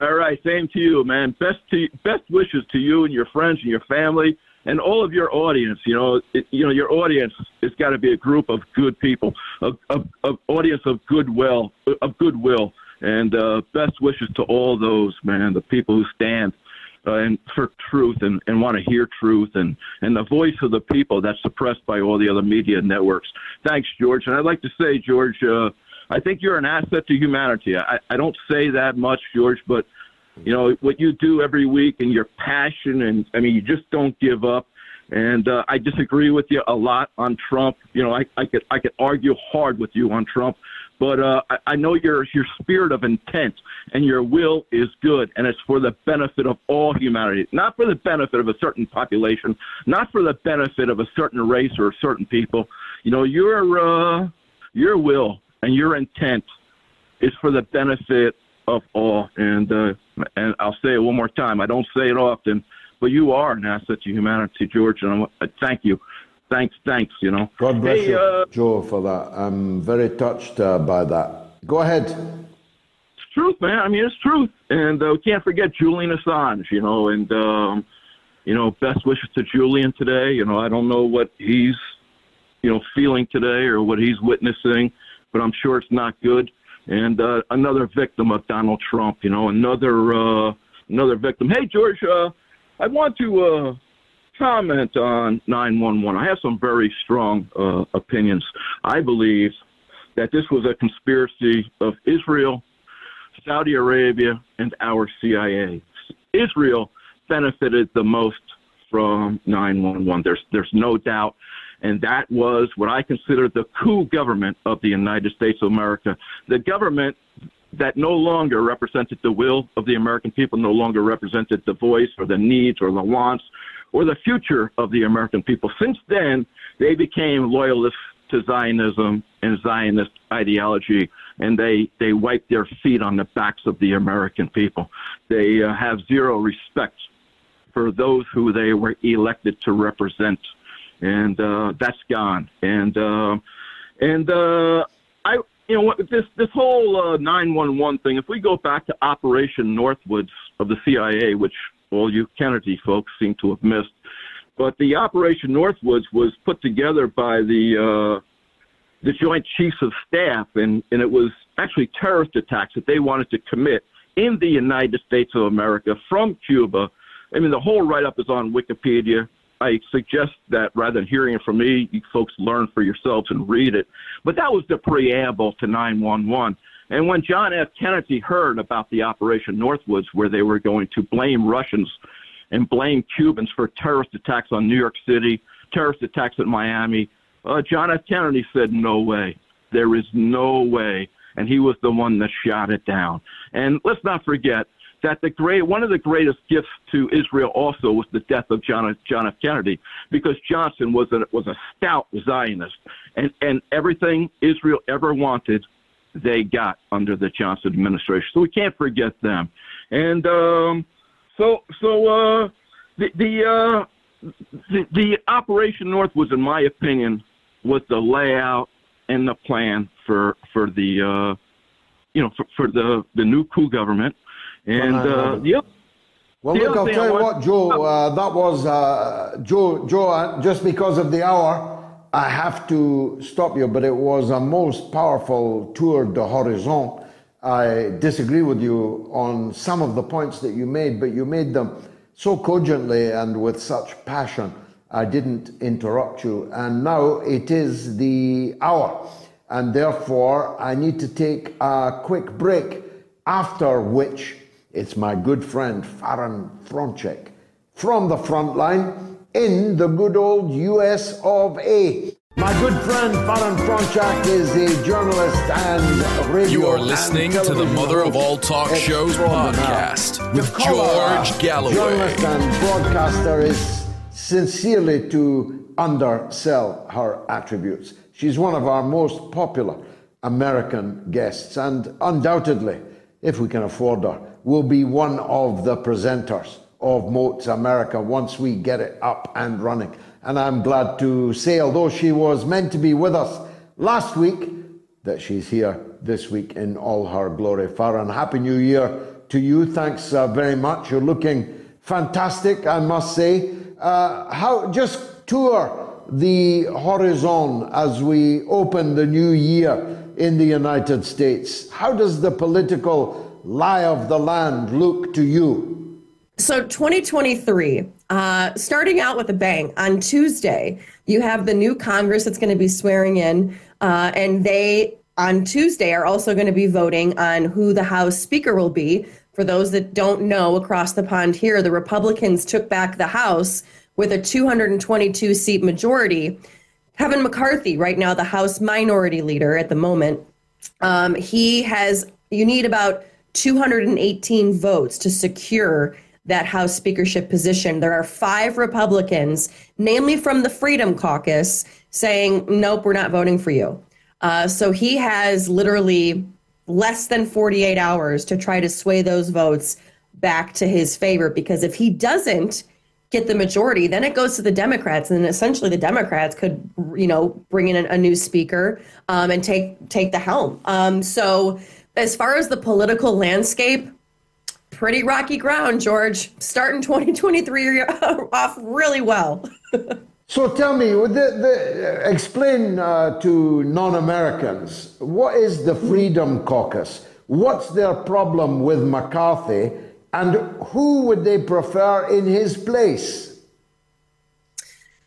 All right, same to you, man. Best to best wishes to you and your friends and your family and all of your audience. You know, it, you know your audience has got to be a group of good people, a, a, a audience of goodwill, of goodwill, and uh, best wishes to all those man, the people who stand uh, and for truth and, and want to hear truth and, and the voice of the people that's suppressed by all the other media networks. Thanks, George. And I'd like to say, George, uh, I think you're an asset to humanity. I, I don't say that much, George, but you know what you do every week and your passion, and I mean, you just don't give up. And uh, I disagree with you a lot on Trump. You know, I, I could I could argue hard with you on Trump, but uh, I, I know your your spirit of intent and your will is good, and it's for the benefit of all humanity, not for the benefit of a certain population, not for the benefit of a certain race or certain people. You know, your uh, your will and your intent is for the benefit of all. And uh, and I'll say it one more time. I don't say it often, but you are an asset to humanity, George. And I thank you. Thanks, thanks. You know. God bless hey, you, uh, Joe, for that. I'm very touched uh, by that. Go ahead. It's truth, man. I mean, it's truth. And uh, we can't forget Julian Assange. You know, and um, you know, best wishes to Julian today. You know, I don't know what he's you know feeling today or what he's witnessing, but I'm sure it's not good and uh, another victim of Donald Trump. You know, another uh, another victim. Hey, George, uh, I want to uh, comment on 911. I have some very strong uh, opinions. I believe that this was a conspiracy of Israel, Saudi Arabia, and our CIA. Israel benefited the most from 911. There's there's no doubt and that was what I consider the coup government of the United States of America. The government that no longer represented the will of the American people, no longer represented the voice or the needs or the wants or the future of the American people. Since then, they became loyalists to Zionism and Zionist ideology, and they, they wipe their feet on the backs of the American people. They uh, have zero respect for those who they were elected to represent and uh, that's gone. And uh, and uh, I, you know, this this whole uh, 911 thing. If we go back to Operation Northwoods of the CIA, which all you Kennedy folks seem to have missed. But the Operation Northwoods was put together by the uh, the Joint Chiefs of Staff, and, and it was actually terrorist attacks that they wanted to commit in the United States of America from Cuba. I mean, the whole write up is on Wikipedia. I suggest that rather than hearing it from me, you folks learn for yourselves and read it. But that was the preamble to 911. And when John F. Kennedy heard about the Operation Northwoods, where they were going to blame Russians and blame Cubans for terrorist attacks on New York City, terrorist attacks at Miami, uh, John F. Kennedy said, no way. There is no way. And he was the one that shot it down. And let's not forget that the great, one of the greatest gifts to Israel also was the death of John F. John F. Kennedy, because Johnson was a, was a stout Zionist, and and everything Israel ever wanted, they got under the Johnson administration. So we can't forget them. And um, so so uh, the the, uh, the the Operation was, in my opinion, was the layout and the plan for for the uh, you know for, for the the new coup government. And uh, other, well, look, I'll tell you what, Joe. Uh, that was uh, Joe. Joe, uh, just because of the hour, I have to stop you. But it was a most powerful tour de horizon. I disagree with you on some of the points that you made, but you made them so cogently and with such passion. I didn't interrupt you. And now it is the hour. And therefore, I need to take a quick break, after which it's my good friend Farron Fronczak from the front line in the good old US of A. My good friend Farron Fronczak is a journalist and radio. You are listening to the Mother of All Talk Shows podcast with George Galloway. Journalist and broadcaster is sincerely to undersell her attributes. She's one of our most popular American guests, and undoubtedly, if we can afford her, will be one of the presenters of Moats America once we get it up and running. And I'm glad to say, although she was meant to be with us last week, that she's here this week in all her glory. Farron, Happy New Year to you. Thanks uh, very much. You're looking fantastic, I must say. Uh, how just tour the horizon as we open the new year in the United States. How does the political lie of the land look to you? So, 2023, uh, starting out with a bang, on Tuesday, you have the new Congress that's going to be swearing in, uh, and they on Tuesday are also going to be voting on who the House Speaker will be. For those that don't know, across the pond here, the Republicans took back the House with a 222 seat majority. Kevin McCarthy, right now the House Minority Leader at the moment, um, he has, you need about 218 votes to secure that House speakership position. There are five Republicans, namely from the Freedom Caucus, saying, nope, we're not voting for you. Uh, so he has literally less than 48 hours to try to sway those votes back to his favor because if he doesn't get the majority, then it goes to the Democrats, and essentially the Democrats could, you know, bring in a, a new speaker um, and take take the helm. Um, so as far as the political landscape, pretty rocky ground, George. Starting 2023 off really well. so tell me, the, the, explain uh, to non-Americans what is the Freedom Caucus? What's their problem with McCarthy, and who would they prefer in his place?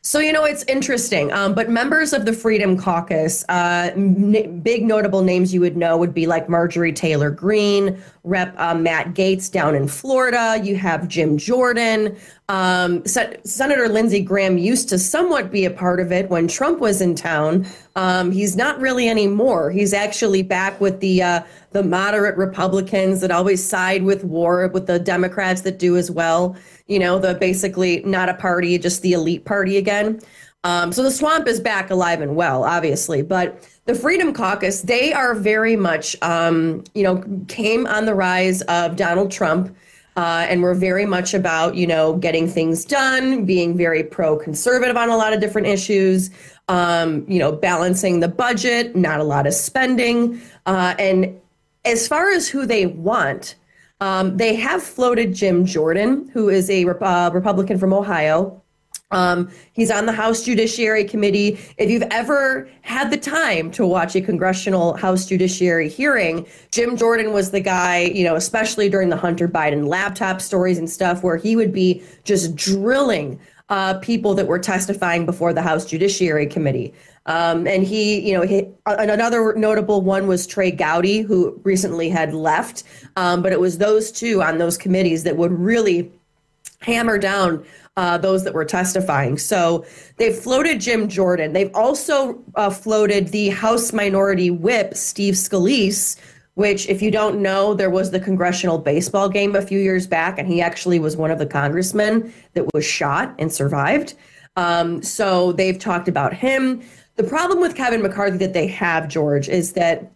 So, you know, it's interesting. Um, but members of the Freedom Caucus, uh, n- big notable names you would know would be like Marjorie Taylor Greene, Rep. Uh, Matt Gaetz down in Florida. You have Jim Jordan. Um, Se- Senator Lindsey Graham used to somewhat be a part of it when Trump was in town. Um, he's not really anymore. He's actually back with the uh, the moderate Republicans that always side with war, with the Democrats that do as well you know, the basically not a party, just the elite party again. Um, so the swamp is back alive and well, obviously. But the Freedom Caucus, they are very much, um, you know, came on the rise of Donald Trump. Uh, and we're very much about, you know, getting things done, being very pro-conservative on a lot of different issues, um, you know, balancing the budget, not a lot of spending. Uh, and as far as who they want, Um, they have floated Jim Jordan, who is a uh, Republican from Ohio. Um, he's on the House Judiciary Committee. If you've ever had the time to watch a congressional House Judiciary hearing, Jim Jordan was the guy, you know, especially during the Hunter Biden laptop stories and stuff, where he would be just drilling uh, people that were testifying before the House Judiciary Committee. Um, and he, you know, he, another notable one was Trey Gowdy, who recently had left. Um, but it was those two on those committees that would really hammer down uh, those that were testifying. So they've floated Jim Jordan. They've also uh, floated the House Minority Whip, Steve Scalise, which, if you don't know, there was the congressional baseball game a few years back, and he actually was one of the congressmen that was shot and survived. Um, so they've talked about him. The problem with Kevin McCarthy that they have, George, is that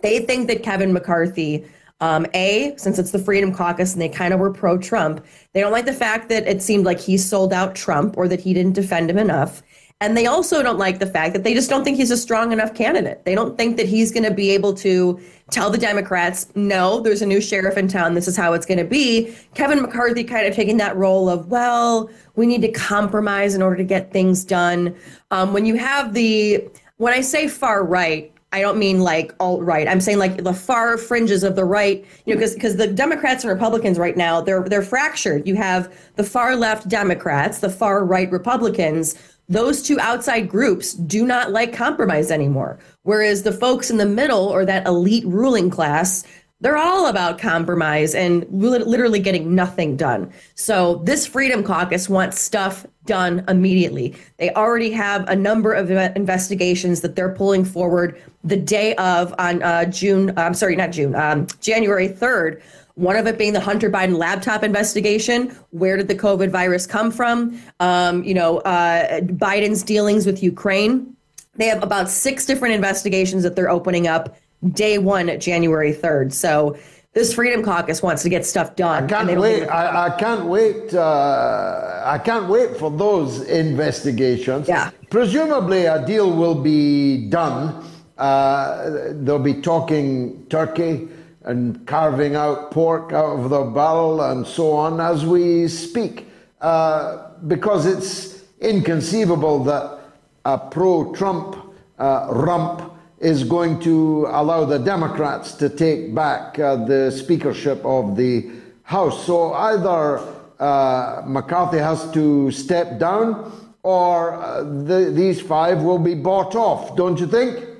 they think that Kevin McCarthy um, a, since it's the Freedom Caucus and they kind of were pro Trump, they don't like the fact that it seemed like he sold out Trump or that he didn't defend him enough. And they also don't like the fact that they just don't think he's a strong enough candidate. They don't think that he's going to be able to tell the Democrats, no, there's a new sheriff in town. This is how it's going to be. Kevin McCarthy kind of taking that role of, well, we need to compromise in order to get things done. Um, when you have the, when I say far right, I don't mean like alt right. I'm saying like the far fringes of the right, you know, because because the Democrats and Republicans right now they're they're fractured. You have the far left Democrats, the far right Republicans. Those two outside groups do not like compromise anymore. Whereas the folks in the middle or that elite ruling class, they're all about compromise and literally getting nothing done. So this Freedom Caucus wants stuff done immediately. They already have a number of investigations that they're pulling forward the day of on uh, June. I'm sorry, not June, um, January 3rd. One of it being the Hunter Biden laptop investigation. Where did the COVID virus come from? Um, you know, uh, Biden's dealings with Ukraine. They have about six different investigations that they're opening up day one, January 3rd. So this Freedom Caucus wants to get stuff done. I can't wait. I, I, can't wait. Uh, I can't wait for those investigations. Yeah. Presumably, a deal will be done. Uh, they'll be talking Turkey and carving out pork out of the barrel and so on as we speak, uh, because it's inconceivable that a pro-Trump uh, rump is going to allow the Democrats to take back uh, the speakership of the House. So either uh, McCarthy has to step down or uh, the, these five will be bought off, don't you think?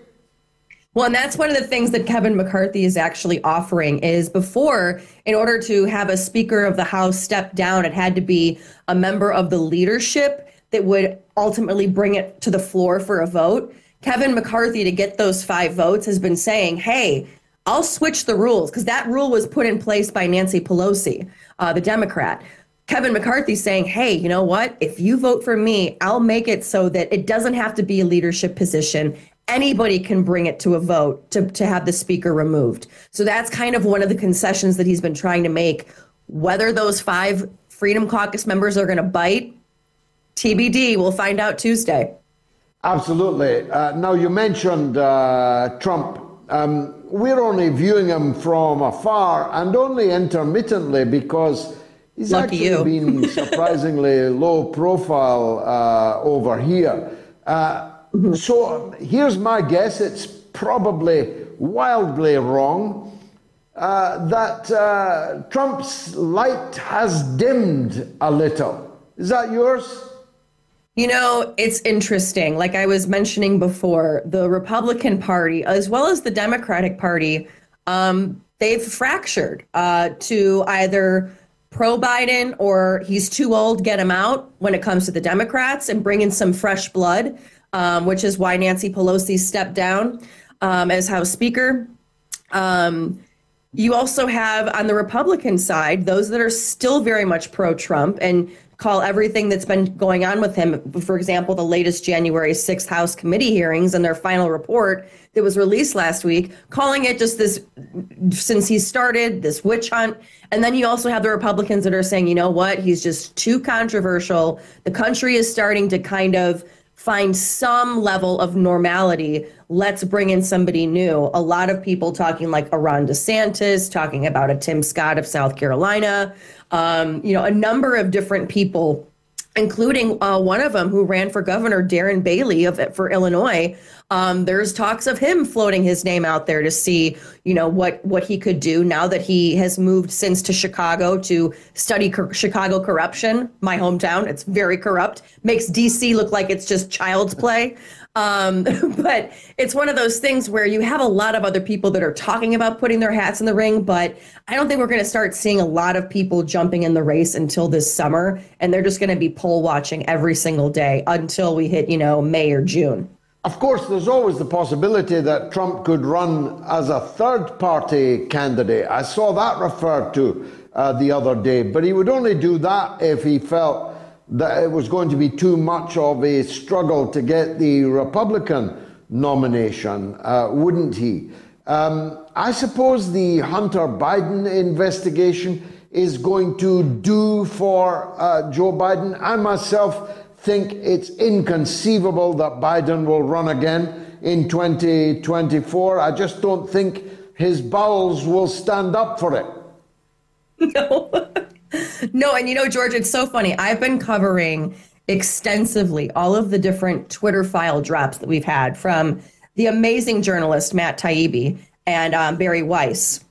Well, and that's one of the things that Kevin McCarthy is actually offering is before, in order to have a Speaker of the House step down, it had to be a member of the leadership that would ultimately bring it to the floor for a vote. Kevin McCarthy, to get those five votes, has been saying, hey, I'll switch the rules because that rule was put in place by Nancy Pelosi, uh, the Democrat. Kevin McCarthy saying, hey, you know what? If you vote for me, I'll make it so that it doesn't have to be a leadership position. Anybody can bring it to a vote to, to have the speaker removed. So that's kind of one of the concessions that he's been trying to make. Whether those five Freedom Caucus members are going to bite, TBD. We'll find out Tuesday. Absolutely. Uh, now, you mentioned uh, Trump. Um, we're only viewing him from afar and only intermittently because he's Lucky actually been surprisingly low profile uh, over here. Uh, mm-hmm. so here's my guess it's probably wildly wrong uh, that uh, Trump's light has dimmed a little. Is that yours? You know, it's interesting. Like I was mentioning before, the Republican Party, as well as the Democratic Party, um, they've fractured uh, to either pro Biden or he's too old, get him out when it comes to the Democrats and bring in some fresh blood, um, which is why Nancy Pelosi stepped down um, as House Speaker. Um, you also have on the Republican side those that are still very much pro Trump and call everything that's been going on with him, for example, the latest January 6th House committee hearings and their final report that was released last week, calling it just this, since he started, this witch hunt. And then you also have the Republicans that are saying, you know what, he's just too controversial. The country is starting to kind of find some level of normality. Let's bring in somebody new. A lot of people talking like a Ron DeSantis, talking about a Tim Scott of South Carolina, um, you know, a number of different people including uh, one of them who ran for governor, Darren Bailey of for Illinois. Um, there's talks of him floating his name out there to see, you know, what what he could do now that he has moved since to Chicago to study co- Chicago corruption, my hometown. It's very corrupt. Makes DC look like it's just child's play. Um, but it's one of those things where you have a lot of other people that are talking about putting their hats in the ring, but I don't think we're going to start seeing a lot of people jumping in the race until this summer. And they're just going to be poll watching every single day until we hit, you know, May or June. Of course, there's always the possibility that Trump could run as a third party candidate. I saw that referred to uh, the other day, but he would only do that if he felt that it was going to be too much of a struggle to get the Republican nomination, uh, wouldn't he? Um, I suppose the Hunter Biden investigation is going to do for uh, Joe Biden. I myself think it's inconceivable that Biden will run again in 2024. I just don't think his bowels will stand up for it. No. no, and you know, George, it's so funny. I've been covering extensively all of the different Twitter file drops that we've had from the amazing journalist Matt Taibbi and um, Bari Weiss.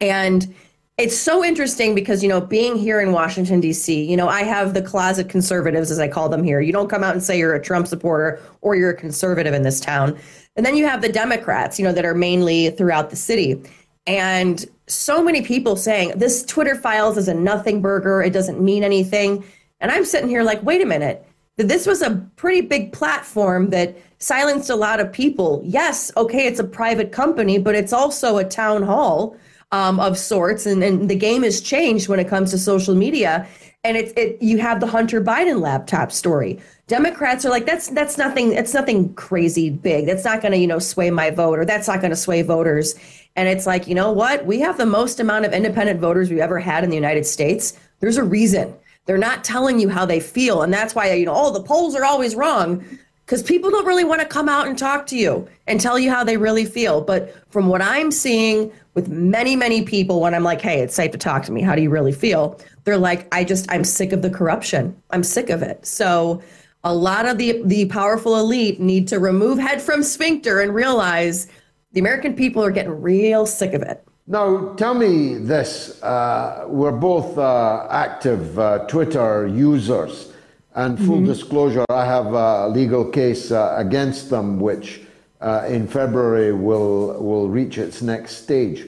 And it's so interesting because, you know, being here in Washington, D.C., you know, I have the closet conservatives, as I call them here. You don't come out and say you're a Trump supporter or you're a conservative in this town. And then you have the Democrats, you know, that are mainly throughout the city. And so many people saying this Twitter files is a nothing burger, it doesn't mean anything. And I'm sitting here like, wait a minute, this was a pretty big platform that silenced a lot of people. Yes, okay, it's a private company, but it's also a town hall um, of sorts, and, and the game has changed when it comes to social media. And it's it you have the Hunter Biden laptop story. Democrats are like, that's that's nothing, it's nothing crazy big. That's not gonna, you know, sway my vote, or that's not gonna sway voters. And it's like, you know what? We have the most amount of independent voters we've ever had in the United States. There's a reason. They're not telling you how they feel. And that's why, you know, oh, the polls are always wrong because people don't really want to come out and talk to you and tell you how they really feel. But from what I'm seeing with many, many people, when I'm like, hey, it's safe to talk to me, how do you really feel? They're like, I just, I'm sick of the corruption. I'm sick of it. So a lot of the, the powerful elite need to remove head from sphincter and realize the American people are getting real sick of it. Now, tell me this. Uh, we're both uh, active uh, Twitter users. And full mm-hmm. disclosure, I have a legal case uh, against them, which uh, in February will, will reach its next stage.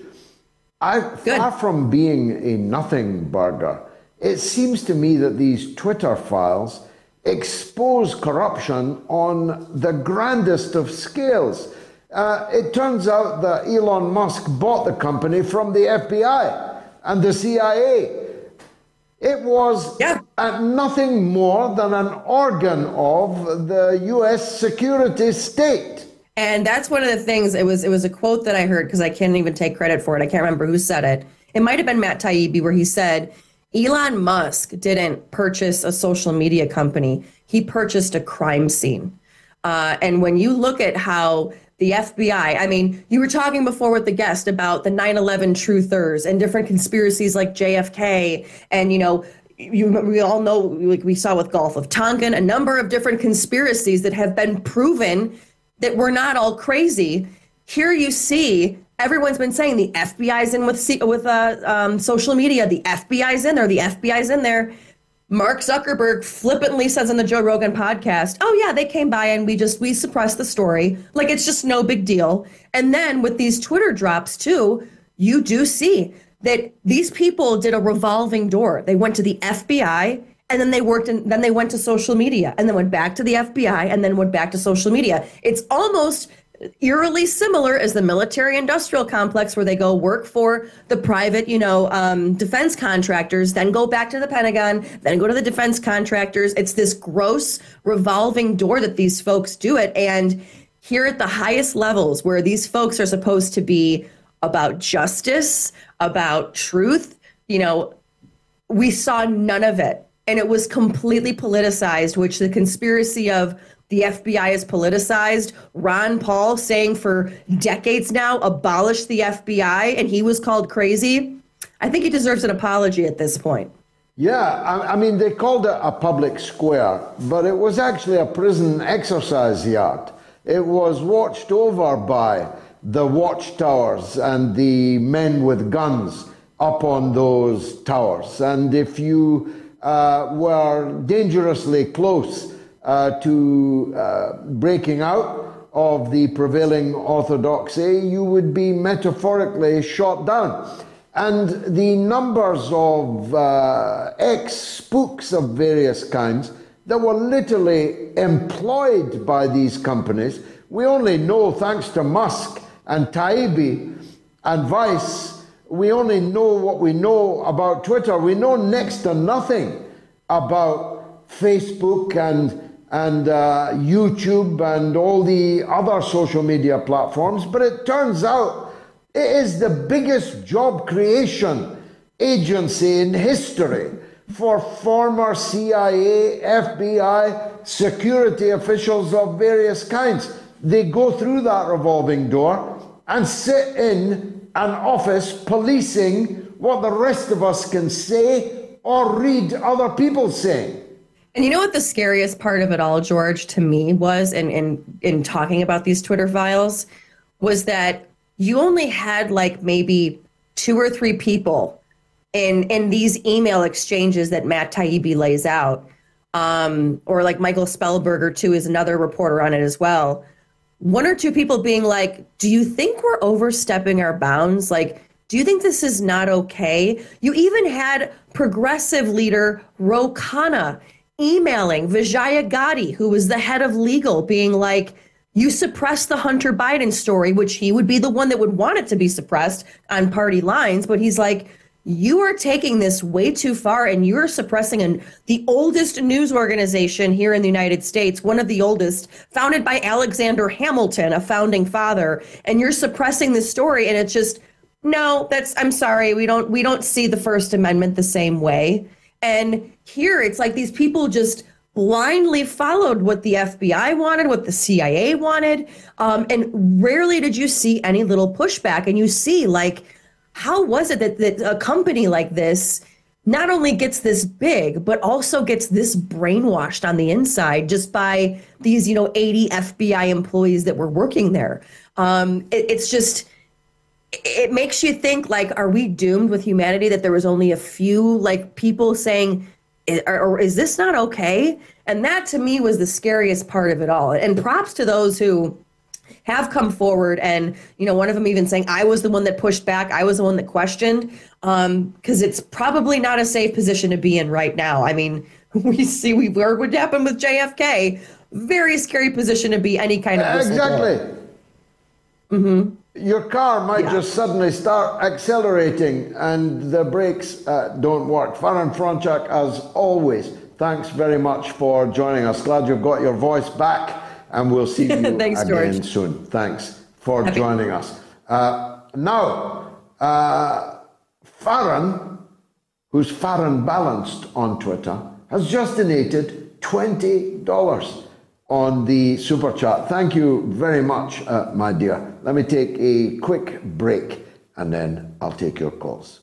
I, far from being a nothing burger, it seems to me that these Twitter files expose corruption on the grandest of scales. Uh, it turns out that Elon Musk bought the company from the FBI and the CIA. It was yeah. Nothing more than an organ of the U.S. security state. And that's one of the things. It was it was a quote that I heard because I can't even take credit for it. I can't remember who said it. It might have been Matt Taibbi, where he said Elon Musk didn't purchase a social media company; he purchased a crime scene. Uh, and when you look at how the FBI. I mean, you were talking before with the guest about the 9/11 truthers and different conspiracies like JFK and you know, you, we all know like we saw with Gulf of Tonkin a number of different conspiracies that have been proven that we're not all crazy. Here you see everyone's been saying the FBI's in with with uh, um, social media. The FBI's in there. The FBI's in there. Mark Zuckerberg flippantly says on the Joe Rogan podcast, "Oh yeah, they came by and we just we suppressed the story. Like it's just no big deal." And then with these Twitter drops too, you do see that these people did a revolving door. They went to the FBI and then they worked and then they went to social media and then went back to the FBI and then went back to social media. It's almost eerily similar as the military industrial complex where they go work for the private you know um, defense contractors then go back to the pentagon then go to the defense contractors it's this gross revolving door that these folks do it and here at the highest levels where these folks are supposed to be about justice about truth you know we saw none of it and it was completely politicized which the conspiracy of the FBI is politicized. Ron Paul saying for decades now, abolish the FBI, and he was called crazy. I think he deserves an apology at this point. Yeah, I, I, mean, they called it a public square, but it was actually a prison exercise yard. It was watched over by the watchtowers and the men with guns up on those towers. And if you uh, were dangerously close uh, to uh, breaking out of the prevailing orthodoxy, you would be metaphorically shot down. And the numbers of uh, ex spooks of various kinds that were literally employed by these companies, we only know thanks to Musk and Taibbi and Weiss, we only know what we know about Twitter. We know next to nothing about Facebook and and uh, YouTube and all the other social media platforms, but it turns out it is the biggest job creation agency in history for former CIA, FBI, security officials of various kinds. They go through that revolving door and sit in an office policing what the rest of us can say or read other people saying. And you know what the scariest part of it all, George, to me was, in, in, in talking about these Twitter files, was that you only had like maybe two or three people in in these email exchanges that Matt Taibbi lays out, um, or like Michael Shellenberger too is another reporter on it as well. One or two people being like, "Do you think we're overstepping our bounds? Like, do you think this is not okay?" You even had progressive leader Ro Khanna emailing Vijaya Gadde, who was the head of legal, being like you suppress the Hunter Biden story, which he would be the one that would want it to be suppressed on party lines. But he's like, you are taking this way too far and you're suppressing an, the oldest news organization here in the United States, one of the oldest, founded by Alexander Hamilton, a founding father, and you're suppressing this story. And it's just, no, that's, I'm sorry, we don't, we don't see the First Amendment the same way. And here it's like these people just blindly followed what the FBI wanted, what the CIA wanted. Um, and rarely did you see any little pushback. And you see, like, how was it that, that a company like this not only gets this big, but also gets this brainwashed on the inside just by these, you know, 80 FBI employees that were working there? Um, it, it's just it makes you think like are we doomed with humanity that there was only a few like people saying or is this not okay? And that to me was the scariest part of it all. And props to those who have come forward and you know one of them even saying i was the one that pushed back. I was the one that questioned Um because um, it's probably not a safe position to be in right now. I mean we see we've heard what happened with jfk very scary position to be any kind of exactly. Mm-hmm. your car might yeah. just suddenly start accelerating and the brakes uh, don't work. Farron Fronczak as always. Thanks very much for joining us. Glad you've got your voice back, and we'll see you Thanks, again George. soon. Thanks for Happy. joining us. Uh, now, uh, Farron, who's Farron Balanced on Twitter, has just donated $20 on the super chat. Thank you very much, uh, my dear. Let me take a quick break and then I'll take your calls.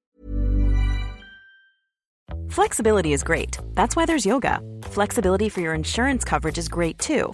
Flexibility is great. That's why there's yoga. Flexibility for your insurance coverage is great too.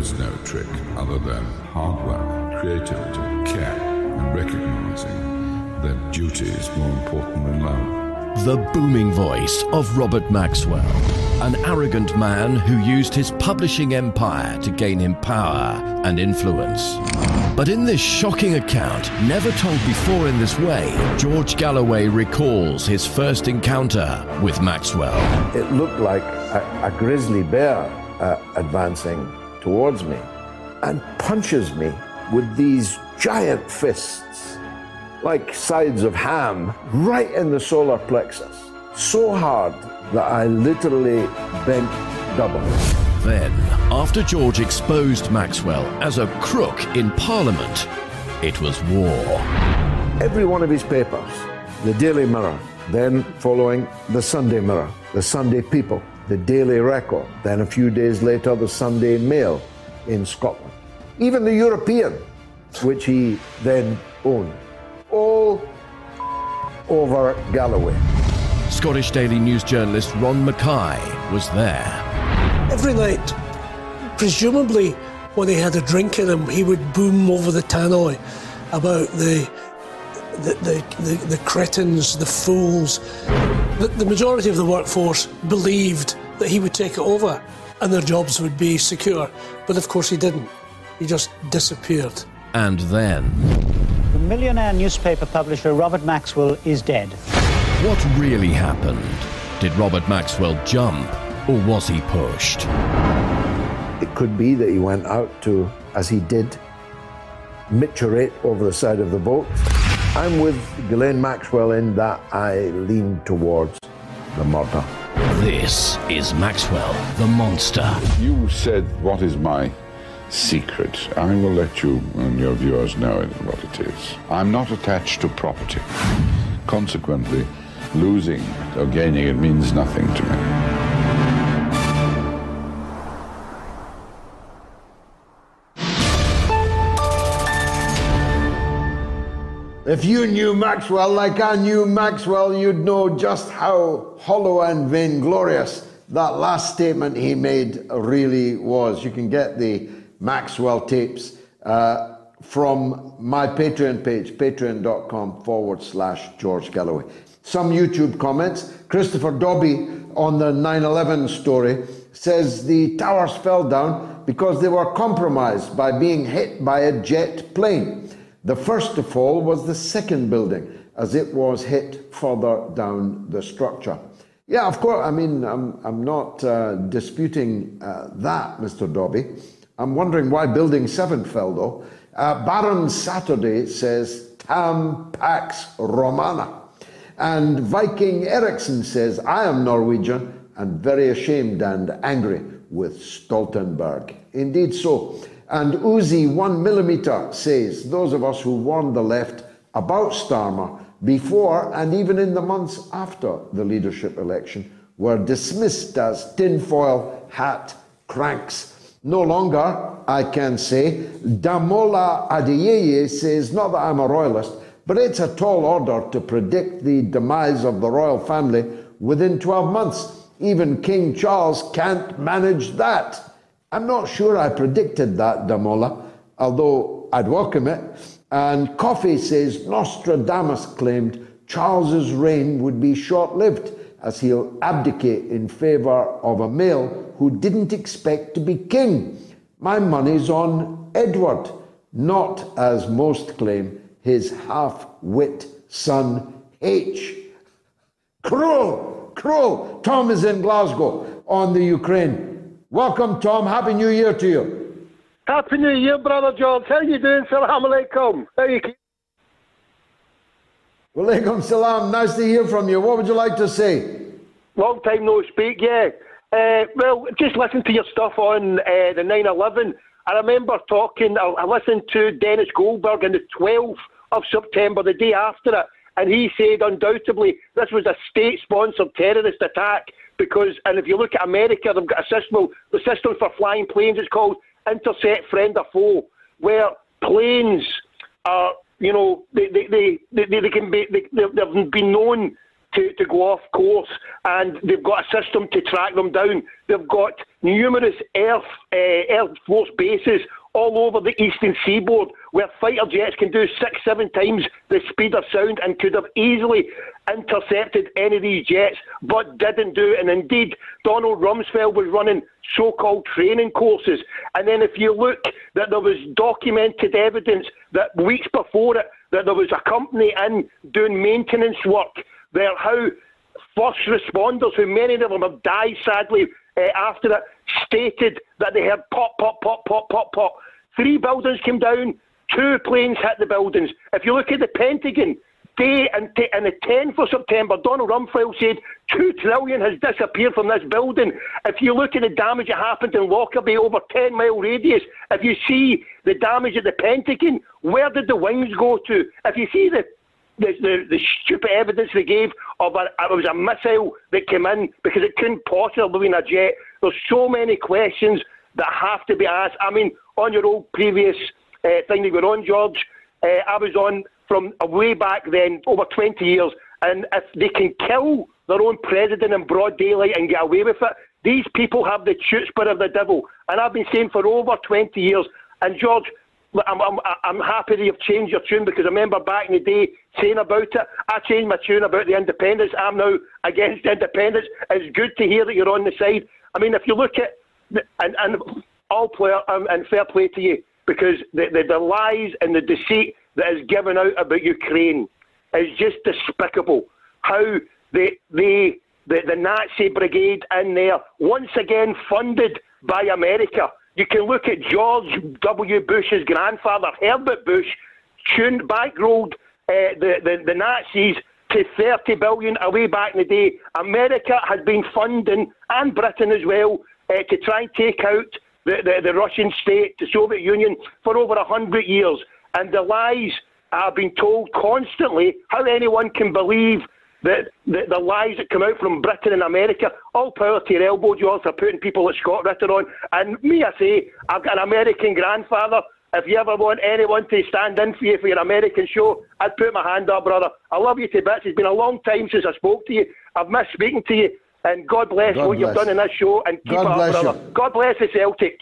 is no trick other than hard work, creativity, care, and recognizing that duty is more important than love. The booming voice of Robert Maxwell, an arrogant man who used his publishing empire to gain him power and influence. But in this shocking account, never told before in this way, George Galloway recalls his first encounter with Maxwell. It looked like a, a grizzly bear uh, advancing towards me and punches me with these giant fists, like sides of ham, right in the solar plexus. So hard that I literally bent double. Then, after George exposed Maxwell as a crook in Parliament, it was war. Every one of his papers, the Daily Mirror, then following the Sunday Mirror, the Sunday People, the Daily Record, then a few days later, the Sunday Mail in Scotland. Even the European, which he then owned. All over Galloway. Scottish Daily News journalist Ron Mackay was there. Every night, presumably when he had a drink in him, he would boom over the tannoy about the the, the, the, the cretins, the fools. The, the majority of the workforce believed that he would take it over and their jobs would be secure. But of course, he didn't. He just disappeared. And then. The millionaire newspaper publisher Robert Maxwell is dead. What really happened? Did Robert Maxwell jump or was he pushed? It could be that he went out to, as he did, micturate over the side of the boat. I'm with Ghislaine Maxwell in that I lean towards the murder. This is Maxwell, the monster. You said, What is my secret? I will let you and your viewers know what it is. I'm not attached to property. Consequently, losing or gaining it means nothing to me. If you knew Maxwell like I knew Maxwell, you'd know just how hollow and vainglorious that last statement he made really was. You can get the Maxwell tapes uh, from my Patreon page, patreon.com forward slash George Galloway. Some YouTube comments. Christopher Dobby on the 9 11 story says the towers fell down because they were compromised by being hit by a jet plane. The first to fall was the second building as it was hit further down the structure. Yeah, of course, I mean, I'm, I'm not uh, disputing uh, that, Mr. Dobby. I'm wondering why Building 7 fell, though. Uh, Baron Saturday says, Tam Pax Romana. And Viking Ericsson says, I am Norwegian and very ashamed and angry with Stoltenberg. Indeed so. And Uzi 1 millimeter says, those of us who warned the left about Starmer before and even in the months after the leadership election were dismissed as tinfoil hat cranks. No longer, I can say, Damola Adeyeye says, not that I'm a royalist, but it's a tall order to predict the demise of the royal family within 12 months. Even King Charles can't manage that. I'm not sure I predicted that, Damola, although I'd welcome it. And Coffee says Nostradamus claimed Charles's reign would be short lived as he'll abdicate in favour of a male who didn't expect to be king. My money's on Edward, not, as most claim, his half wit son H. Cruel, cruel. Tom is in Glasgow on the Ukraine. Welcome, Tom. Happy New Year to you. Happy New Year, brother George. How you doing? Salam alaikum. How you? Walaikum salam. Nice to hear from you. What would you like to say? Long time no speak, yeah. Uh, well, just listen to your stuff on uh, the 9 11. I remember talking, I, I listened to Dennis Goldberg on the 12th of September, the day after it, and he said undoubtedly this was a state sponsored terrorist attack because, and if you look at America, they've got a system, the system for flying planes is called intercept friend or foe, where planes are, you know, they, they, they, they, they can be, they, they've been known to, to go off course and they've got a system to track them down. They've got numerous Air, uh, Air Force bases all over the eastern seaboard where fighter jets can do six, seven times the speed of sound and could have easily intercepted any of these jets, but didn't do it. And indeed, Donald Rumsfeld was running so-called training courses. And then if you look, that there was documented evidence that weeks before it, that there was a company in doing maintenance work there, how first responders, who many of them have died sadly uh, after it, stated that they heard pop, pop, pop, pop, pop, pop. Three buildings came down, two planes hit the buildings. If you look at the Pentagon, day and, t- and the 10th of September, Donald Rumsfeld said two trillion has disappeared from this building. If you look at the damage that happened in Lockerbie over 10 mile radius, if you see the damage at the Pentagon, where did the wings go to? If you see the the, the, the stupid evidence they gave it was a missile that came in because it couldn't possibly be a jet. There's so many questions that have to be asked. I mean, on your old previous uh, thing you were on, George, uh, I was on from way back then, over 20 years, and if they can kill their own president in broad daylight and get away with it, these people have the chutzpah of the devil. And I've been saying for over 20 years, and George, I'm, I'm, I'm happy that you've changed your tune because I remember back in the day saying about it. I changed my tune about the independence. I'm now against independence. It's good to hear that you're on the side. I mean, if you look at and, and all player um, and fair play to you because the, the, the lies and the deceit that is given out about Ukraine is just despicable. How the the the, the Nazi brigade in there once again funded by America you can look at George W. Bush's grandfather, Herbert Bush, tuned, bankrolled uh, the, the, the Nazis to 30 billion away back in the day. America has been funding, and Britain as well, uh, to try and take out the, the, the Russian state, the Soviet Union, for over 100 years. And the lies have been told constantly how anyone can believe the, the, the lies that come out from Britain and America, all power to your elbow, George, for putting people like Scott Ritter on. And me, I say, I've got an American grandfather. If you ever want anyone to stand in for you for your American show, I'd put my hand up, brother. I love you to bits. It's been a long time since I spoke to you. I've missed speaking to you. And God bless God what bless. you've done in this show. And keep God up, brother. You. God bless the Celtic.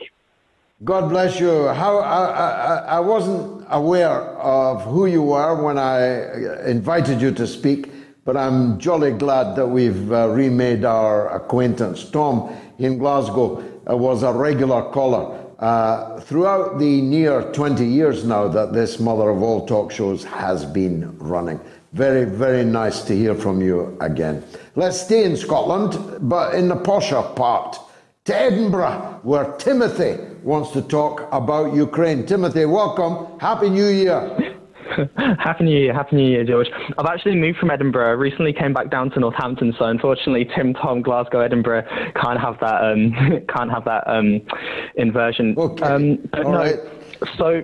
God bless you. How I, I, I wasn't aware of who you were when I invited you to speak but I'm jolly glad that we've uh, remade our acquaintance. Tom in Glasgow uh, was a regular caller. Uh, throughout the near 20 years now that this mother of all talk shows has been running. Very, very nice to hear from you again. Let's stay in Scotland, but in the posher part, to Edinburgh, where Timothy wants to talk about Ukraine. Timothy, welcome. Happy New Year. Happy New Year, Happy New Year, George. I've actually moved from Edinburgh. Recently came back down to Northampton, so unfortunately, Tim, Tom, Glasgow, Edinburgh can't have that. Um, can't have that um, inversion. Okay. Um, All no, right. So.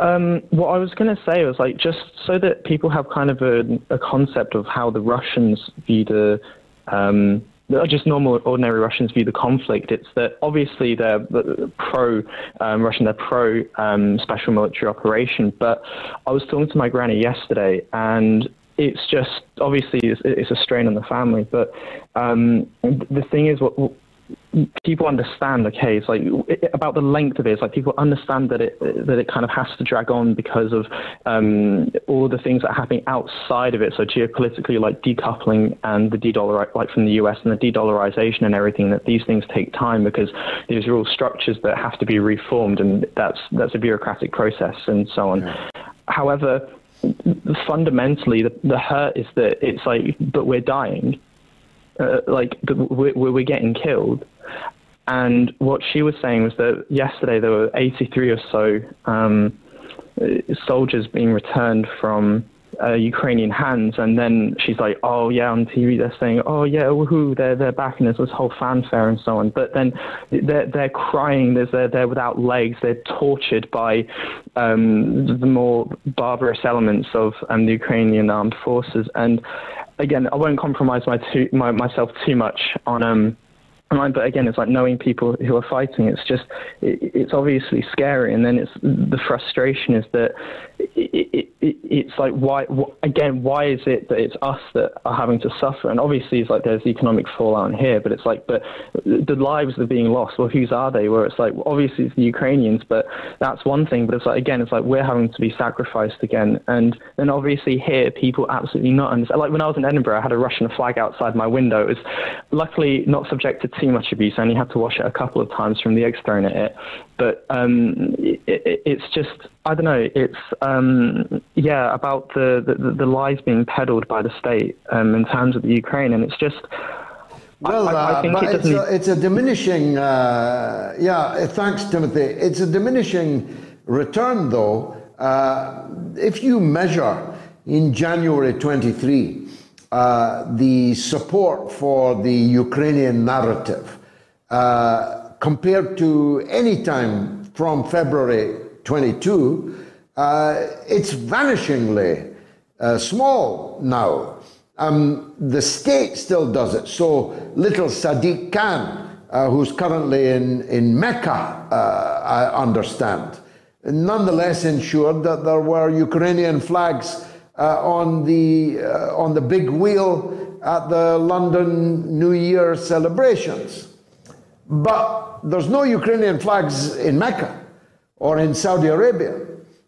Um, what I was going to say was like just so that people have kind of a, a concept of how the Russians view the um, just normal, ordinary Russians view the conflict. It's that obviously they're pro um, Russian, they're pro um, special military operation. But I was talking to my granny yesterday, and it's just obviously it's, it's a strain on the family. But um, the thing is, what people understand okay it's like it, about the length of it it's like people understand that it that it kind of has to drag on because of um, all the things that are happening outside of it. So geopolitically like decoupling and the de-dollar like from the US and the de-dollarization and everything that these things take time because these are all structures that have to be reformed and that's that's a bureaucratic process and so on. Yeah. however fundamentally the, the hurt is that it's like but we're dying uh, like we're, we're getting killed. And what she was saying was that yesterday there were 83 or so um, soldiers being returned from uh, Ukrainian hands, and then she's like, "Oh yeah," on TV they're saying, "Oh yeah, woohoo, they're they're back," and there's this whole fanfare and so on. But then they're they're crying. They're they're without legs. They're tortured by um, the more barbarous elements of um, the Ukrainian armed forces. And again, I won't compromise my too, my, myself too much on um but again, it's like knowing people who are fighting. It's just, it, it's obviously scary. And then it's the frustration is that it, it, it's like why again why is it that it's us that are having to suffer? And obviously it's like there's economic fallout here but it's like but the lives are being lost. Well whose are they? Where it's like obviously it's the Ukrainians but that's one thing. But it's like again it's like we're having to be sacrificed again. And then obviously here people absolutely not understand. Like when I was in Edinburgh I had a Russian flag outside my window. It was luckily not subject to too much abuse I only had to wash it a couple of times from the eggs thrown at it but um, it, it, it's just I don't know. It's um, yeah about the, the, the lies being peddled by the state um, in terms of the Ukraine, and it's just. Well, I, I uh, it it's, a, it's, a, diminishing. Uh, yeah, thanks, Timothy. It's a diminishing return, though. Uh, if you measure in January 23 uh, the support for the Ukrainian narrative uh, compared to any time from February 22, uh, it's vanishingly uh, small now. Um, the state still does it. So little Sadiq Khan, uh, who's currently in, in Mecca, uh, I understand, nonetheless ensured that there were Ukrainian flags on, the, uh, on the big wheel at the London New Year celebrations. But there's no Ukrainian flags in Mecca or in Saudi Arabia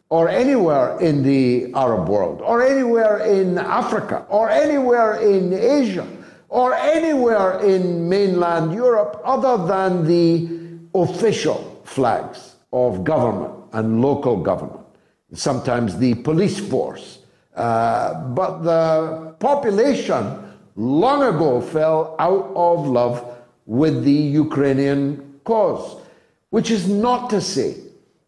or anywhere in the Arab world or anywhere in Africa or anywhere in Asia or anywhere in mainland Europe other than the official flags of government and local government, sometimes the police force. Uh, but the population long ago fell out of love with the Ukrainian cause, which is not to say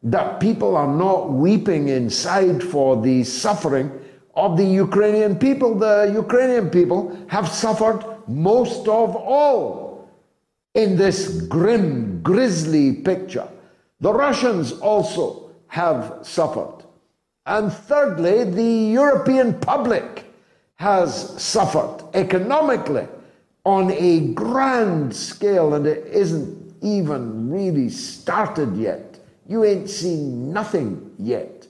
that people are not weeping inside for the suffering of the Ukrainian people. The Ukrainian people have suffered most of all in this grim, grisly picture. The Russians also have suffered. And thirdly, the European public has suffered economically on a grand scale, and it isn't even really started yet. You ain't seen nothing yet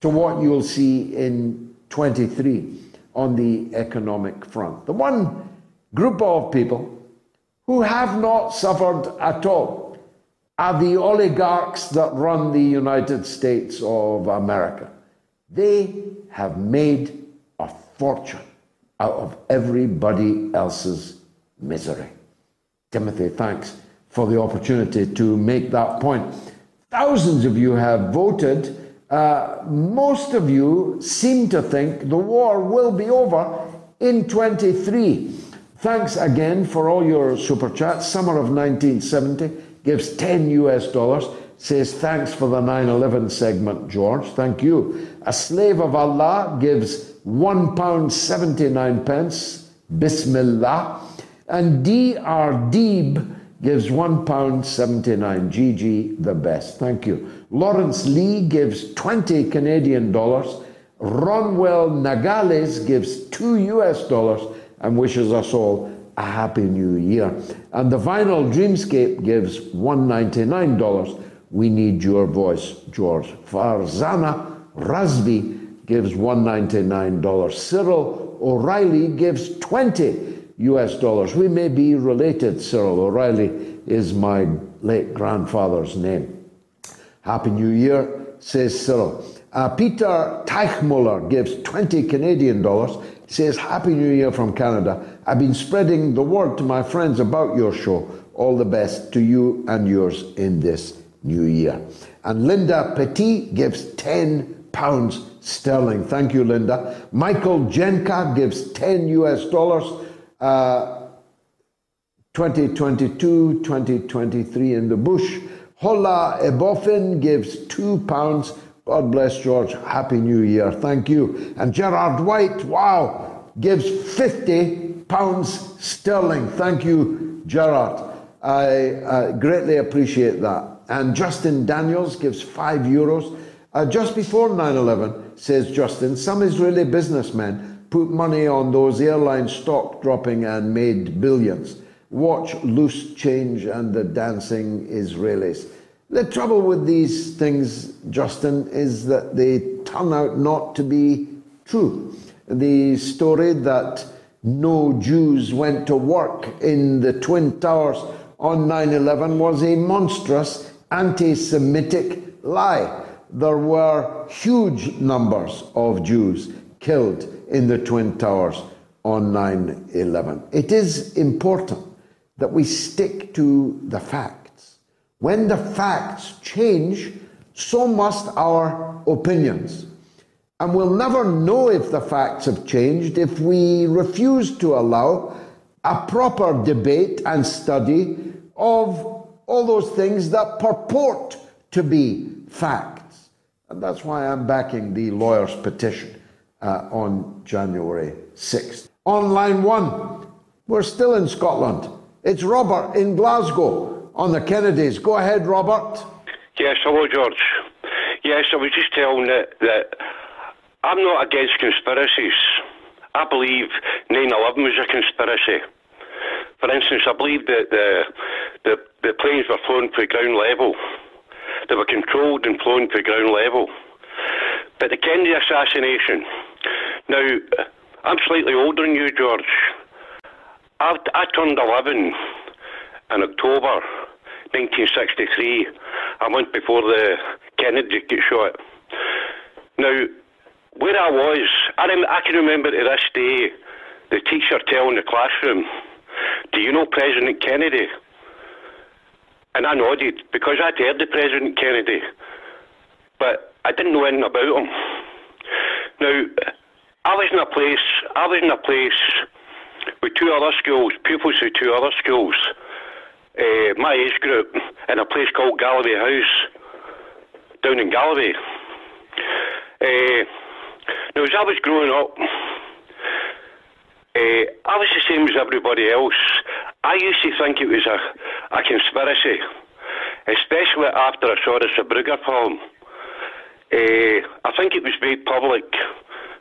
to what you'll see in 23 on the economic front. The one group of people who have not suffered at all are the oligarchs that run the United States of America. They have made a fortune out of everybody else's misery. Timothy, thanks for the opportunity to make that point. Thousands of you have voted. Uh, most of you seem to think the war will be over in 23. Thanks again for all your super chats. Summer of 1970 gives 10 US dollars. Says thanks for the 9 11 segment, George. Thank you. A slave of Allah gives one pound 79 pence. Bismillah. And D.R. Deeb gives £1.79. GG, the best. Thank you. Lawrence Lee gives 20 Canadian dollars. Ronwell Nagales gives 2 US dollars and wishes us all a happy new year. And the Vinyl Dreamscape gives $199. We need your voice, George. Farzana Razvi gives $199. Cyril O'Reilly gives 20 US dollars. We may be related, Cyril O'Reilly is my late grandfather's name. Happy New Year, says Cyril. Uh, Peter Teichmuller gives 20 Canadian dollars, says Happy New Year from Canada. I've been spreading the word to my friends about your show. All the best to you and yours in this new year. And Linda Petit gives 10 pounds sterling. Thank you, Linda. Michael Jenka gives 10 US dollars. Uh, 2022, 2023 in the bush. Hola Ebofin gives two pounds. God bless George. Happy New Year. Thank you. And Gerard White, wow, gives 50 pounds sterling. Thank you, Gerard. I uh, greatly appreciate that. And Justin Daniels gives five euros. Uh, just before 9 11, says Justin, some Israeli businessmen put money on those airline stock dropping and made billions. Watch loose change and the dancing Israelis. The trouble with these things, Justin, is that they turn out not to be true. The story that no Jews went to work in the Twin Towers on 9 11 was a monstrous anti Semitic lie. There were huge numbers of Jews killed in the Twin Towers on 9 11. It is important that we stick to the facts. When the facts change, so must our opinions. And we'll never know if the facts have changed if we refuse to allow a proper debate and study of all those things that purport to be facts. And that's why I'm backing the lawyer's petition uh, on January 6th. On line one, we're still in Scotland. It's Robert in Glasgow on the Kennedys. Go ahead, Robert. Yes, hello, George. Yes, I was just telling that, that I'm not against conspiracies. I believe 9 11 was a conspiracy. For instance, I believe that the, the, the planes were flown to ground level. They were controlled and flown to ground level. But the Kennedy assassination, now, I'm slightly older than you, George. I, I turned 11 in October 1963, a month before the Kennedy got shot. Now, where I was, I, rem- I can remember to this day the teacher telling the classroom, Do you know President Kennedy? And I nodded because I'd heard of President Kennedy, but I didn't know anything about him. Now, I was in a place, I was in a place with two other schools, pupils with two other schools, uh, my age group, in a place called Galloway House, down in Galloway. Uh, now, as I was growing up, uh, I was the same as everybody else. I used to think it was a, a conspiracy, especially after I saw the Zapruder film. Uh, I think it was made public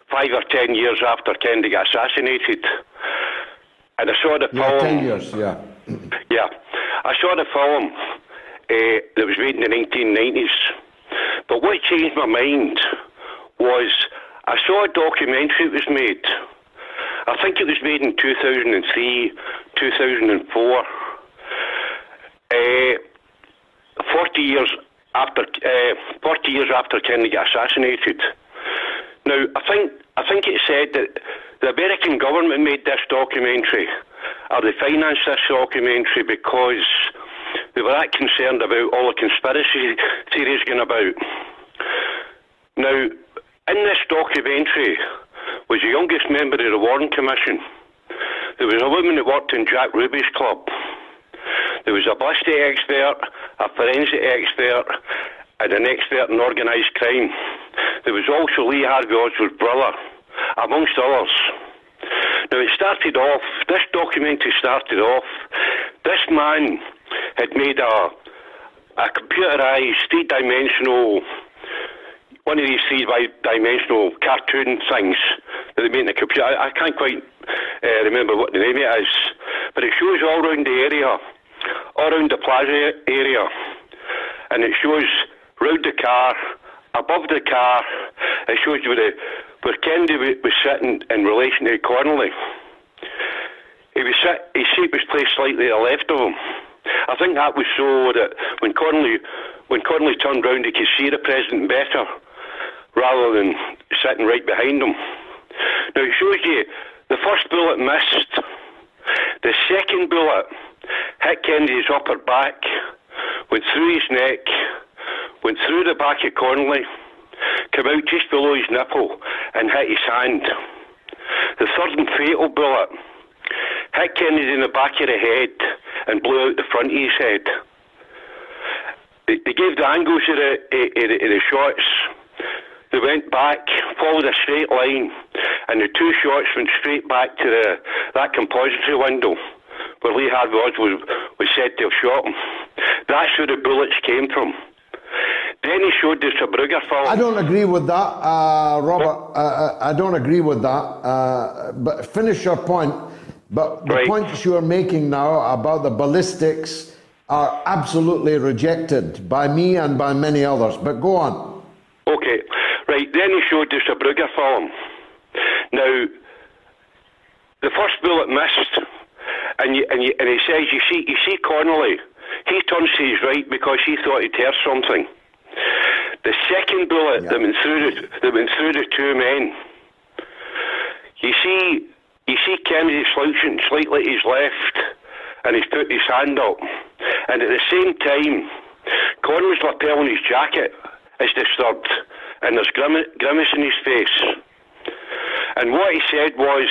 five or ten years after Kennedy got assassinated. And I saw the Yeah, film. 10 years, yeah. Yeah, I saw the film uh, that was made in the 1990s. But what changed my mind was I saw a documentary that was made. I think it was made in 2003, 2004. Uh, 40 years after, uh, 40 years after Kennedy got assassinated. Now, I think I think it said that the American government made this documentary, or they financed this documentary because they were that concerned about all the conspiracy theories going about. Now, in this documentary was the youngest member of the Warren Commission. There was a woman that worked in Jack Ruby's club. There was a ballistic expert, a forensic expert, and an expert in organised crime. There was also Lee Harvey Oswald's brother, amongst others. Now it started off, this documentary started off, this man had made a, a computerised, three-dimensional, one of these three-dimensional cartoon things that they made in the computer. I, I can't quite uh, remember what the name of it is, but it shows all around the area, all around the plaza area, and it shows round the car, above the car, it shows you where, the, where Kennedy wa- was sitting in relation to Connally. He was sit, his seat was placed slightly to the left of him. I think that was so that when Connally when Connally turned round, he could see the president better, rather than sitting right behind him. Now it shows you the first bullet missed. The second bullet hit Kennedy's upper back, went through his neck, went through the back of Connally, came out just below his nipple, and hit his hand. The third and fatal bullet hit Kennedy in the back of the head and blew out the front of his head. They, gave the angles of the, of the, of the shots. They went back, followed a straight line, and the two shots went straight back to the, that compository window where Lee Harvey Oswald was said to have shot him. That's where the bullets came from. Then he showed the Zapruder film. I don't agree with that, uh, Robert. Uh, uh, I don't agree with that. Uh, but finish your point. But the points you're making now about the ballistics are absolutely rejected by me and by many others. But go on. Okay, right. Then he showed us a Brugger film. Now, the first bullet missed, and, you, and, you, and he says, "You see, you see Connally. He turns to his right because he thought he'd heard something." The second bullet that went through the, that went through the two men. You see, you see Kennedy slouching slightly to his left, and he's put his hand up, and at the same time, Connally's lapel on his jacket is disturbed, and there's grim- grimace in his face. And what he said was,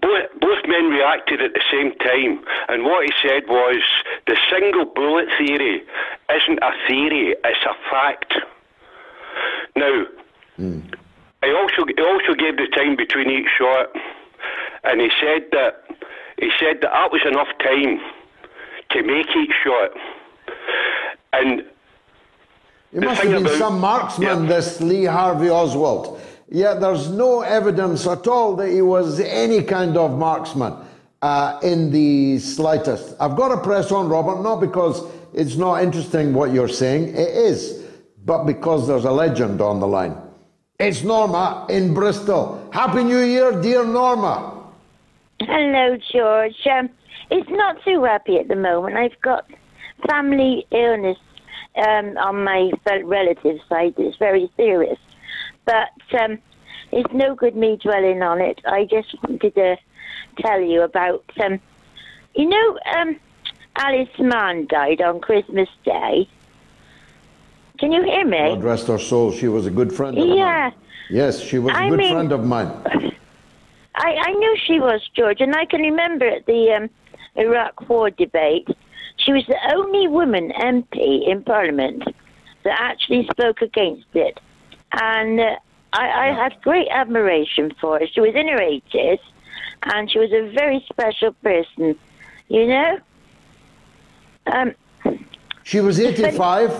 both, both men reacted at the same time, and what he said was, the single bullet theory isn't a theory, it's a fact. Now, hmm. he also he also gave the time between each shot, and he said that he said that that was enough time to make each shot. And It must have been about- some marksman, this Lee Harvey Oswald. Yet there's no evidence at all that he was any kind of marksman uh, in the slightest. I've got to press on, Robert, not because it's not interesting what you're saying, it is, but because there's a legend on the line. It's Norma in Bristol. Happy New Year, dear Norma. Hello, George. Um, it's not too happy at the moment. I've got family illness um, on my relative side that's very serious. But um, it's no good me dwelling on it. I just wanted to tell you about, um, you know, um, Alice Mahon died on Christmas Day. Can you hear me? God rest her soul. She was a good friend of mine. Yeah. Yes, she was a I good mean- friend of mine. I, I knew she was, George, and I can remember at the um, Iraq War debate, she was the only woman MP in Parliament that actually spoke against it. And uh, I, I had great admiration for her. She was in her 80s, and she was a very special person, you know? Um, She was 85.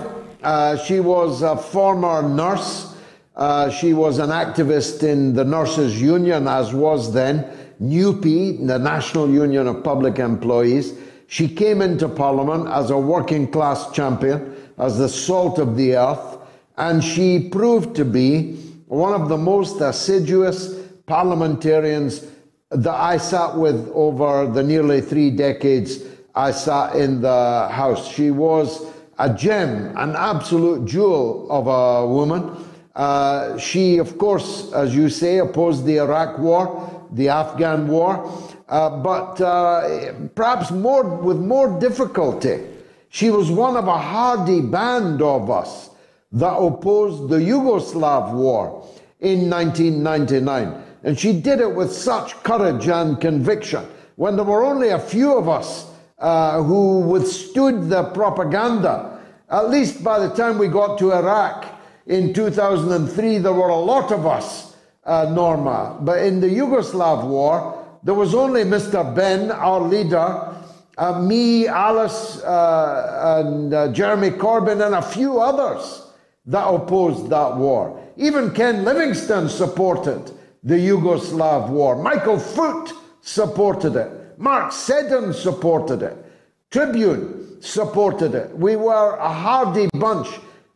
Uh, she was a former nurse. Uh, she was an activist in the Nurses Union, as was then NUPE, the National Union of Public Employees. She came into Parliament as a working class champion, as the salt of the earth, and she proved to be one of the most assiduous parliamentarians that I sat with over the nearly three decades I sat in the House. She was a gem, an absolute jewel of a woman. Uh, she, of course, as you say, opposed the Iraq War, the Afghan War, uh, but uh, perhaps more with more difficulty. She was one of a hardy band of us that opposed the Yugoslav War in 1999. And she did it with such courage and conviction when there were only a few of us uh, who withstood the propaganda. At least by the time we got to Iraq in 2003, there were a lot of us, uh, Norma. But in the Yugoslav war, there was only Mr. Benn, our leader, uh, me, Alice, uh, and uh, Jeremy Corbyn, and a few others that opposed that war. Even Ken Livingstone supported the Yugoslav war. Michael Foot supported it. Mark Seddon supported it. Tribune supported it. We were a hardy bunch,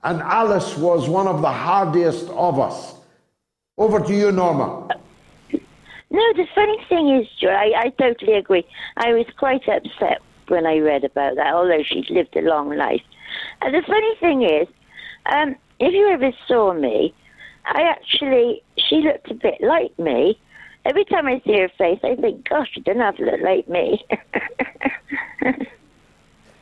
and Alice was one of the hardiest of us. Over to you, Norma. No, the funny thing is, Joe, I, I totally agree. I was quite upset when I read about that, although she's lived a long life. And the funny thing is, um, if you ever saw me, I actually, she looked a bit like me. Every time I see her face, I think, gosh, she doesn't have to look like me.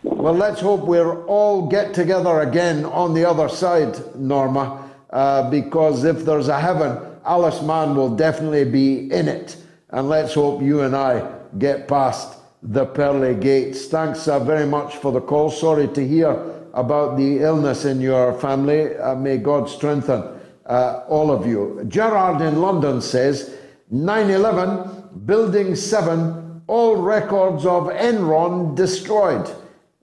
Well, let's hope we'll all get together again on the other side, Norma, uh, because if there's a heaven, Alice Mahon will definitely be in it. And let's hope you and I get past the pearly gates. Thanks uh, very much for the call. Sorry to hear about the illness in your family. Uh, may God strengthen uh, all of you. Gerard in London says 9 11, Building 7, all records of Enron destroyed.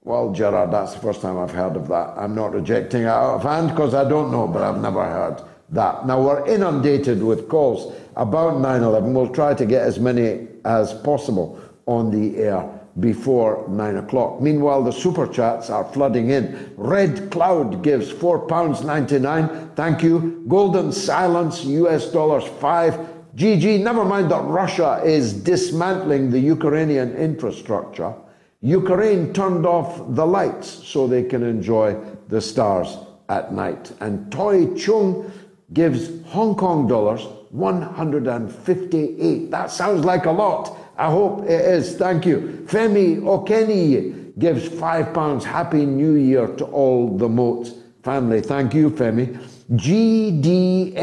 Well, Gerard, that's the first time I've heard of that. I'm not rejecting it out of hand because I don't know, but I've never heard that. Now, we're inundated with calls about 9 11. We'll try to get as many as possible on the air before nine o'clock. Meanwhile, the super chats are flooding in. Red Cloud gives £4.99. Thank you. Golden Silence, US dollars five. GG, never mind that Russia is dismantling the Ukrainian infrastructure. Ukraine turned off the lights so they can enjoy the stars at night. And Toy Chung gives Hong Kong dollars 158. That sounds like a lot. I hope it is. Thank you. Femi Okeni gives five pounds. Happy New Year to all the Moats family. Thank you, Femi. GDNPB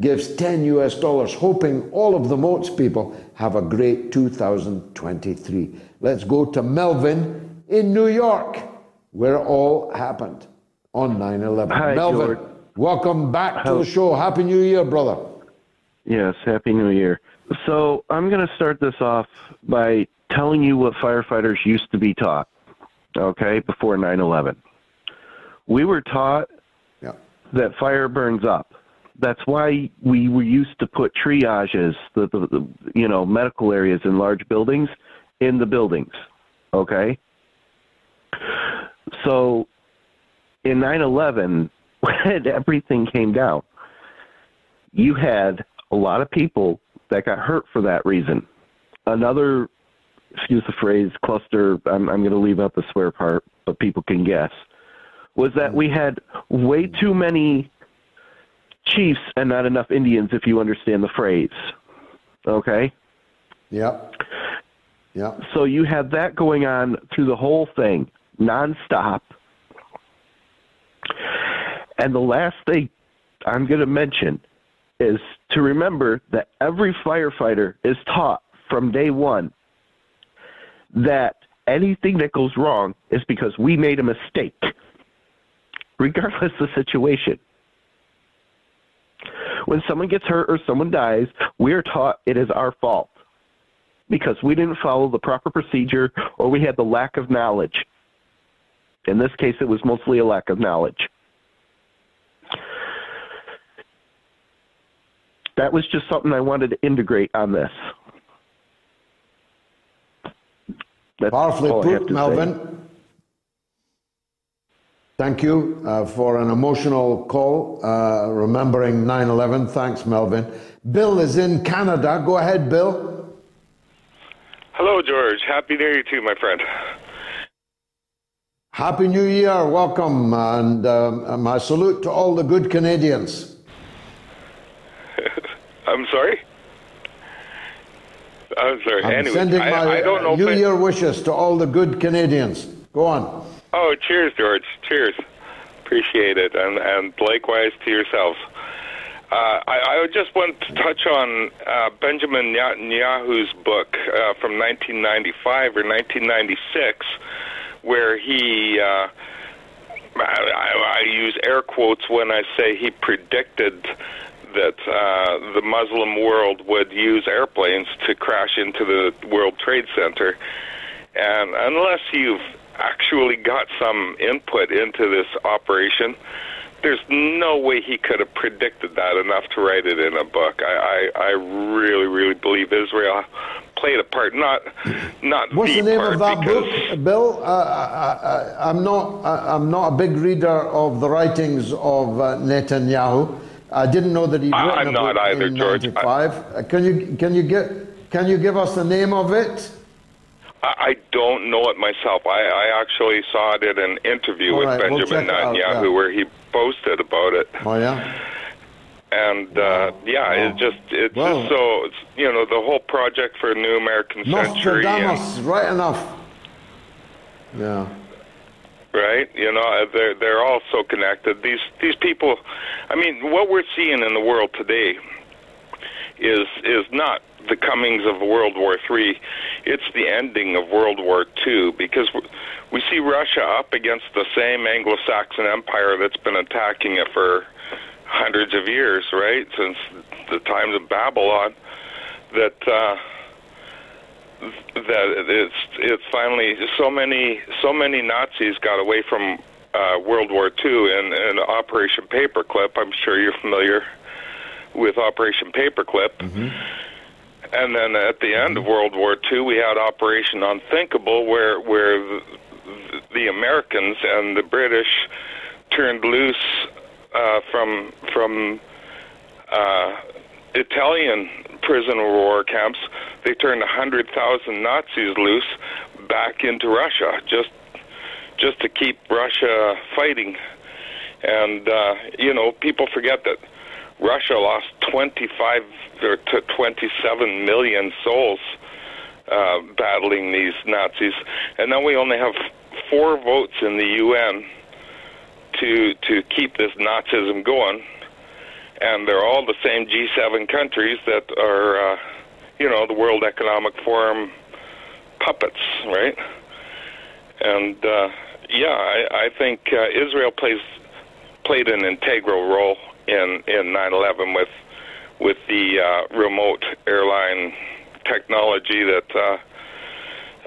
gives 10 US dollars, hoping all of the Moats people have a great 2023. Let's go to Melvin in New York, where it all happened on 9 11. Hi, Melvin, George. Welcome back to the show. Happy New Year, brother. Yes, Happy New Year. So I'm going to start this off by telling you what firefighters used to be taught, okay, before 9 11. We were taught that fire burns up. That's why we were used to put triages, the, the, the you know medical areas in large buildings, in the buildings. Okay. So, in 9/11, when everything came down, you had a lot of people that got hurt for that reason. Another, excuse the phrase, cluster. I'm, I'm going to leave out the swear part, but people can guess. Was that we had way too many chiefs and not enough Indians, if you understand the phrase. Okay? Yep. Yep. So you had that going on through the whole thing, nonstop. And the last thing I'm going to mention is to remember that every firefighter is taught from day one that anything that goes wrong is because we made a mistake, regardless of the situation. When someone gets hurt or someone dies, we are taught it is our fault because we didn't follow the proper procedure or we had the lack of knowledge. In this case, it was mostly a lack of knowledge. That was just something I wanted to integrate on this. That's Powerfully all I have put, to say. Melvin. Thank you uh, for an emotional call, uh, remembering 9 11. Thanks, Melvin. Bill is in Canada. Go ahead, Bill. Hello, George. Happy New Year to you, my friend. Happy New Year. Welcome. And um, my salute to all the good Canadians. I'm sorry. I'm sorry. I'm anyway, sending my I don't know. New Year wishes to all the good Canadians. Go on. Oh, cheers, George. Cheers. Appreciate it, and and likewise to yourselves. Uh, I, I just want to touch on uh, Benjamin Netanyahu's book uh, from 1995 or 1996, where he. Uh, I, I, I use air quotes when I say he predicted that uh, the Muslim world would use airplanes to crash into the World Trade Center. And unless you've actually got some input into this operation, there's no way he could have predicted that enough to write it in a book. I, I, I really, really believe Israel played a part, not not What's the the name of that book, Bill? Uh, I, I, I'm not. I, I'm not a big reader of the writings of uh, Netanyahu. I didn't know that he'd I- written I'm a not book either, in George. I- '95. Uh, Can you can you get can you give us the name of it? I I don't know it myself. I, I actually saw it in an interview All with right, we'll Benjamin out, Netanyahu yeah. where he boasted about it. Oh yeah. And uh, yeah, it just it's Well- just so it's, you know the whole project for a new American century, and, Nostradamus, right enough. Yeah. Right? You know uh, they're they're all so connected. These these people, I mean, what we're seeing in the world today is is not the comings of World War Three. It's the ending of World War Two because we- we see Russia up against the same Anglo-Saxon empire that's been attacking it for hundreds of years, right? Since the times of Babylon. That uh, that it's it's finally so many so many Nazis got away from uh, World War II in, in Operation Paperclip. I'm sure you're familiar with Operation Paperclip. and then at the end of World War II, we had Operation Unthinkable, where where the, the Americans and the British turned loose uh, from from uh, Italian prisoner of war camps. They turned 100,000 Nazis loose back into Russia just just to keep Russia fighting. And uh, you know, people forget that Russia lost 25 or 27 million souls uh, battling these Nazis, and now we only have four votes in the UN to to keep this Nazism going, and they're all the same G7 countries that are, uh, you know, the World Economic Forum puppets, right? And uh, yeah, I, I think uh, Israel plays played an integral role in in 9/11 with with the uh, remote airline technology that. Uh,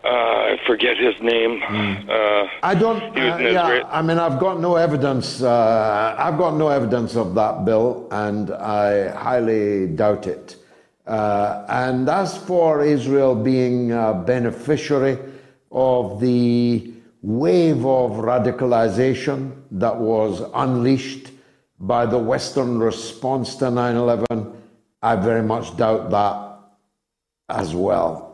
uh, I forget his name. Hmm. Uh, I don't. uh, yeah, Israeli- I mean, I've got no evidence. Uh, I've got no evidence of that bill, and I highly doubt it. Uh, and as for Israel being a beneficiary of the wave of radicalization that was unleashed by the Western response to 9 11, I very much doubt that as well.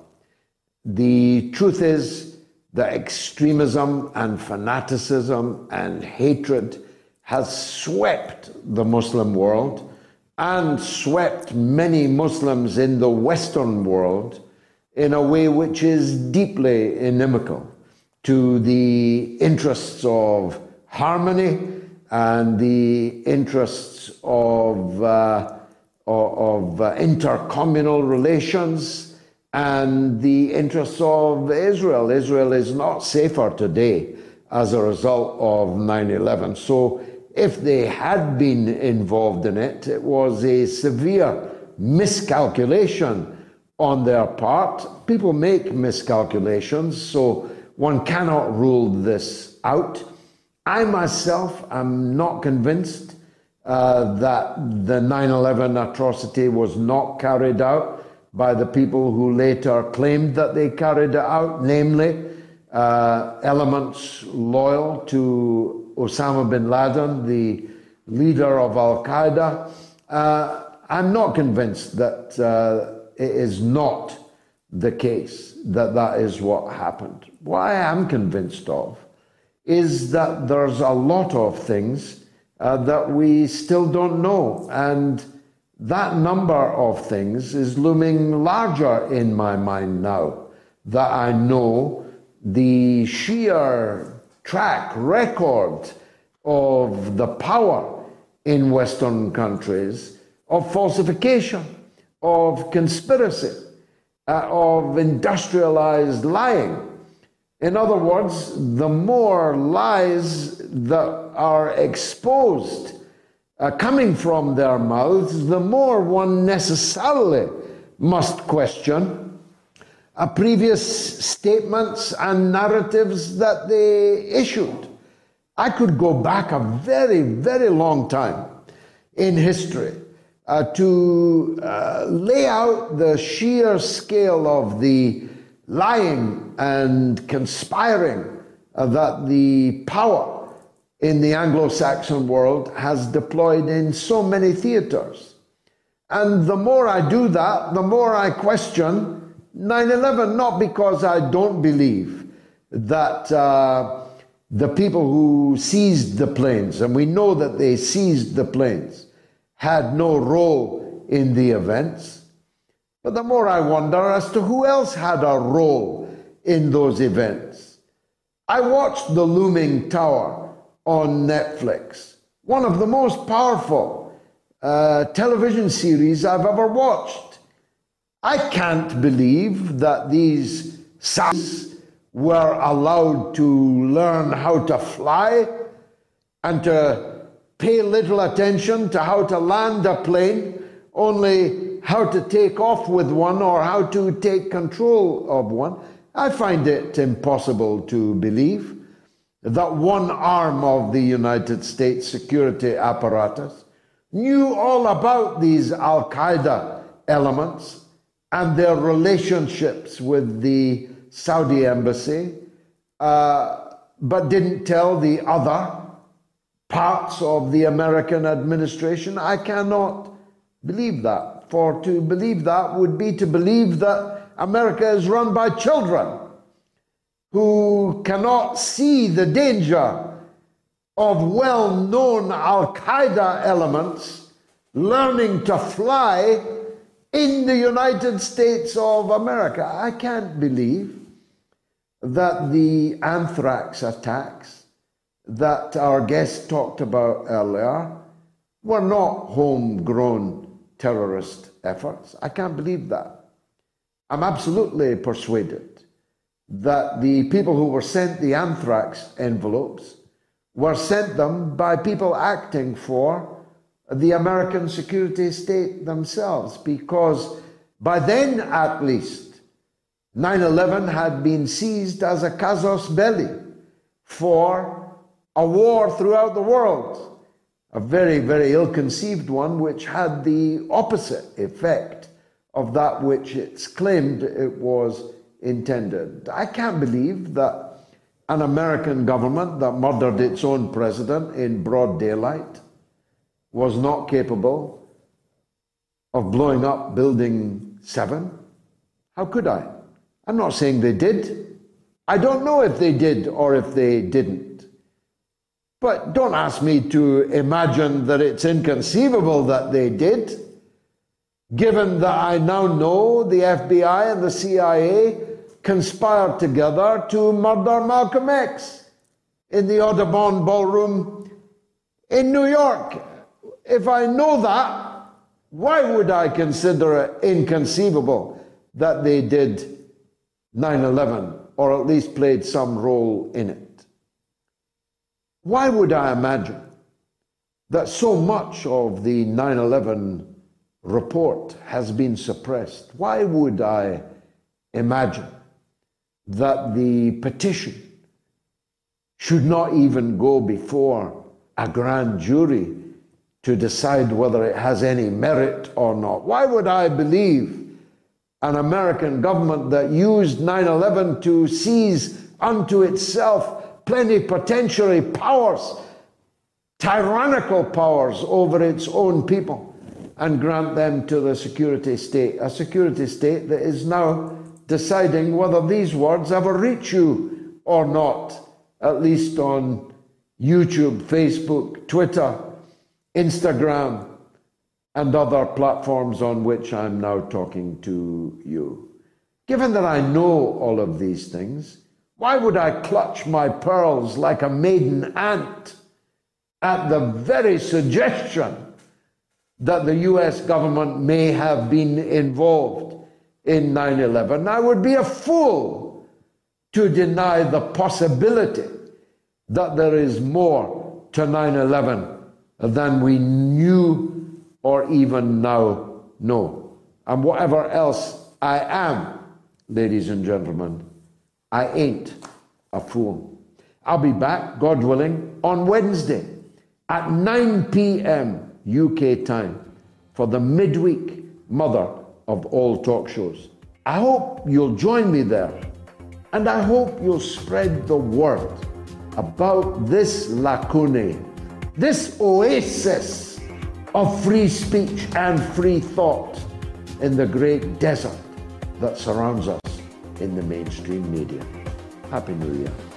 The truth is that extremism and fanaticism and hatred has swept the Muslim world and swept many Muslims in the Western world in a way which is deeply inimical to the interests of harmony and the interests of, uh, of, of uh, intercommunal relations and the interests of Israel. Israel is not safer today as a result of 9 11. So, if they had been involved in it, it was a severe miscalculation on their part. People make miscalculations, so one cannot rule this out. I myself am not convinced uh, that the 9 11 atrocity was not carried out by the people who later claimed that they carried it out, namely uh, elements loyal to Osama bin Laden, the leader of Al Qaeda. Uh, I'm not convinced that uh, it is not the case that that is what happened. What I am convinced of is that there's a lot of things uh, that we still don't know. And that number of things is looming larger in my mind now that I know the sheer track record of the power in Western countries of falsification, of conspiracy, uh, of industrialized lying. In other words, the more lies that are exposed uh, coming from their mouths, the more one necessarily must question uh, previous statements and narratives that they issued. I could go back a very, very long time in history uh, to uh, lay out the sheer scale of the lying and conspiring uh, that the power in the Anglo Saxon world has deployed in so many theaters. And the more I do that, the more I question 9 11, not because I don't believe that uh, the people who seized the planes, and we know that they seized the planes, had no role in the events. But the more I wonder as to who else had a role in those events. I watched the looming tower on Netflix. One of the most powerful uh, television series I've ever watched. I can't believe that these sons were allowed to learn how to fly and to pay little attention to how to land a plane, only how to take off with one or how to take control of one. I find it impossible to believe that one arm of the United States security apparatus knew all about these Al Qaeda elements and their relationships with the Saudi embassy, uh, but didn't tell the other parts of the American administration. I cannot believe that. For to believe that would be to believe that America is run by children who cannot see the danger of well known Al Qaeda elements learning to fly in the United States of America. I can't believe that the anthrax attacks that our guest talked about earlier were not homegrown terrorist efforts. I can't believe that. I'm absolutely persuaded that the people who were sent the anthrax envelopes were sent them by people acting for the American security state themselves, because by then at least, 9 11 had been seized as a casus belli for a war throughout the world, a very, very ill conceived one, which had the opposite effect of that which it's claimed it was intended. I can't believe that an American government that murdered its own president in broad daylight was not capable of blowing up Building 7? How could I? I'm not saying they did. I don't know if they did or if they didn't. But don't ask me to imagine that it's inconceivable that they did, given that I now know the FBI and the CIA conspired together to murder Malcolm X in the Audubon Ballroom in New York. If I know that, why would I consider it inconceivable that they did 9 11 or at least played some role in it? Why would I imagine that so much of the 9 11 report has been suppressed? Why would I imagine that the petition should not even go before a grand jury to decide whether it has any merit or not. Why would I believe an American government that used 9 11 to seize unto itself plenipotentiary powers, tyrannical powers over its own people, and grant them to the security state? A security state that is now deciding whether these words ever reach you or not, at least on YouTube, Facebook, Twitter, Instagram, and other platforms on which I'm now talking to you. Given that I know all of these things, why would I clutch my pearls like a maiden aunt at the very suggestion that the US government may have been involved in 9 11. I would be a fool to deny the possibility that there is more to 9 11 than we knew or even now know. And whatever else I am, ladies and gentlemen, I ain't a fool. I'll be back, God willing, on Wednesday at 9 p.m. UK time for the midweek Mother of all talk shows. I hope you'll join me there, and I hope you'll spread the word about this lacunae, this oasis of free speech and free thought in the great desert that surrounds us in the mainstream media. Happy New Year.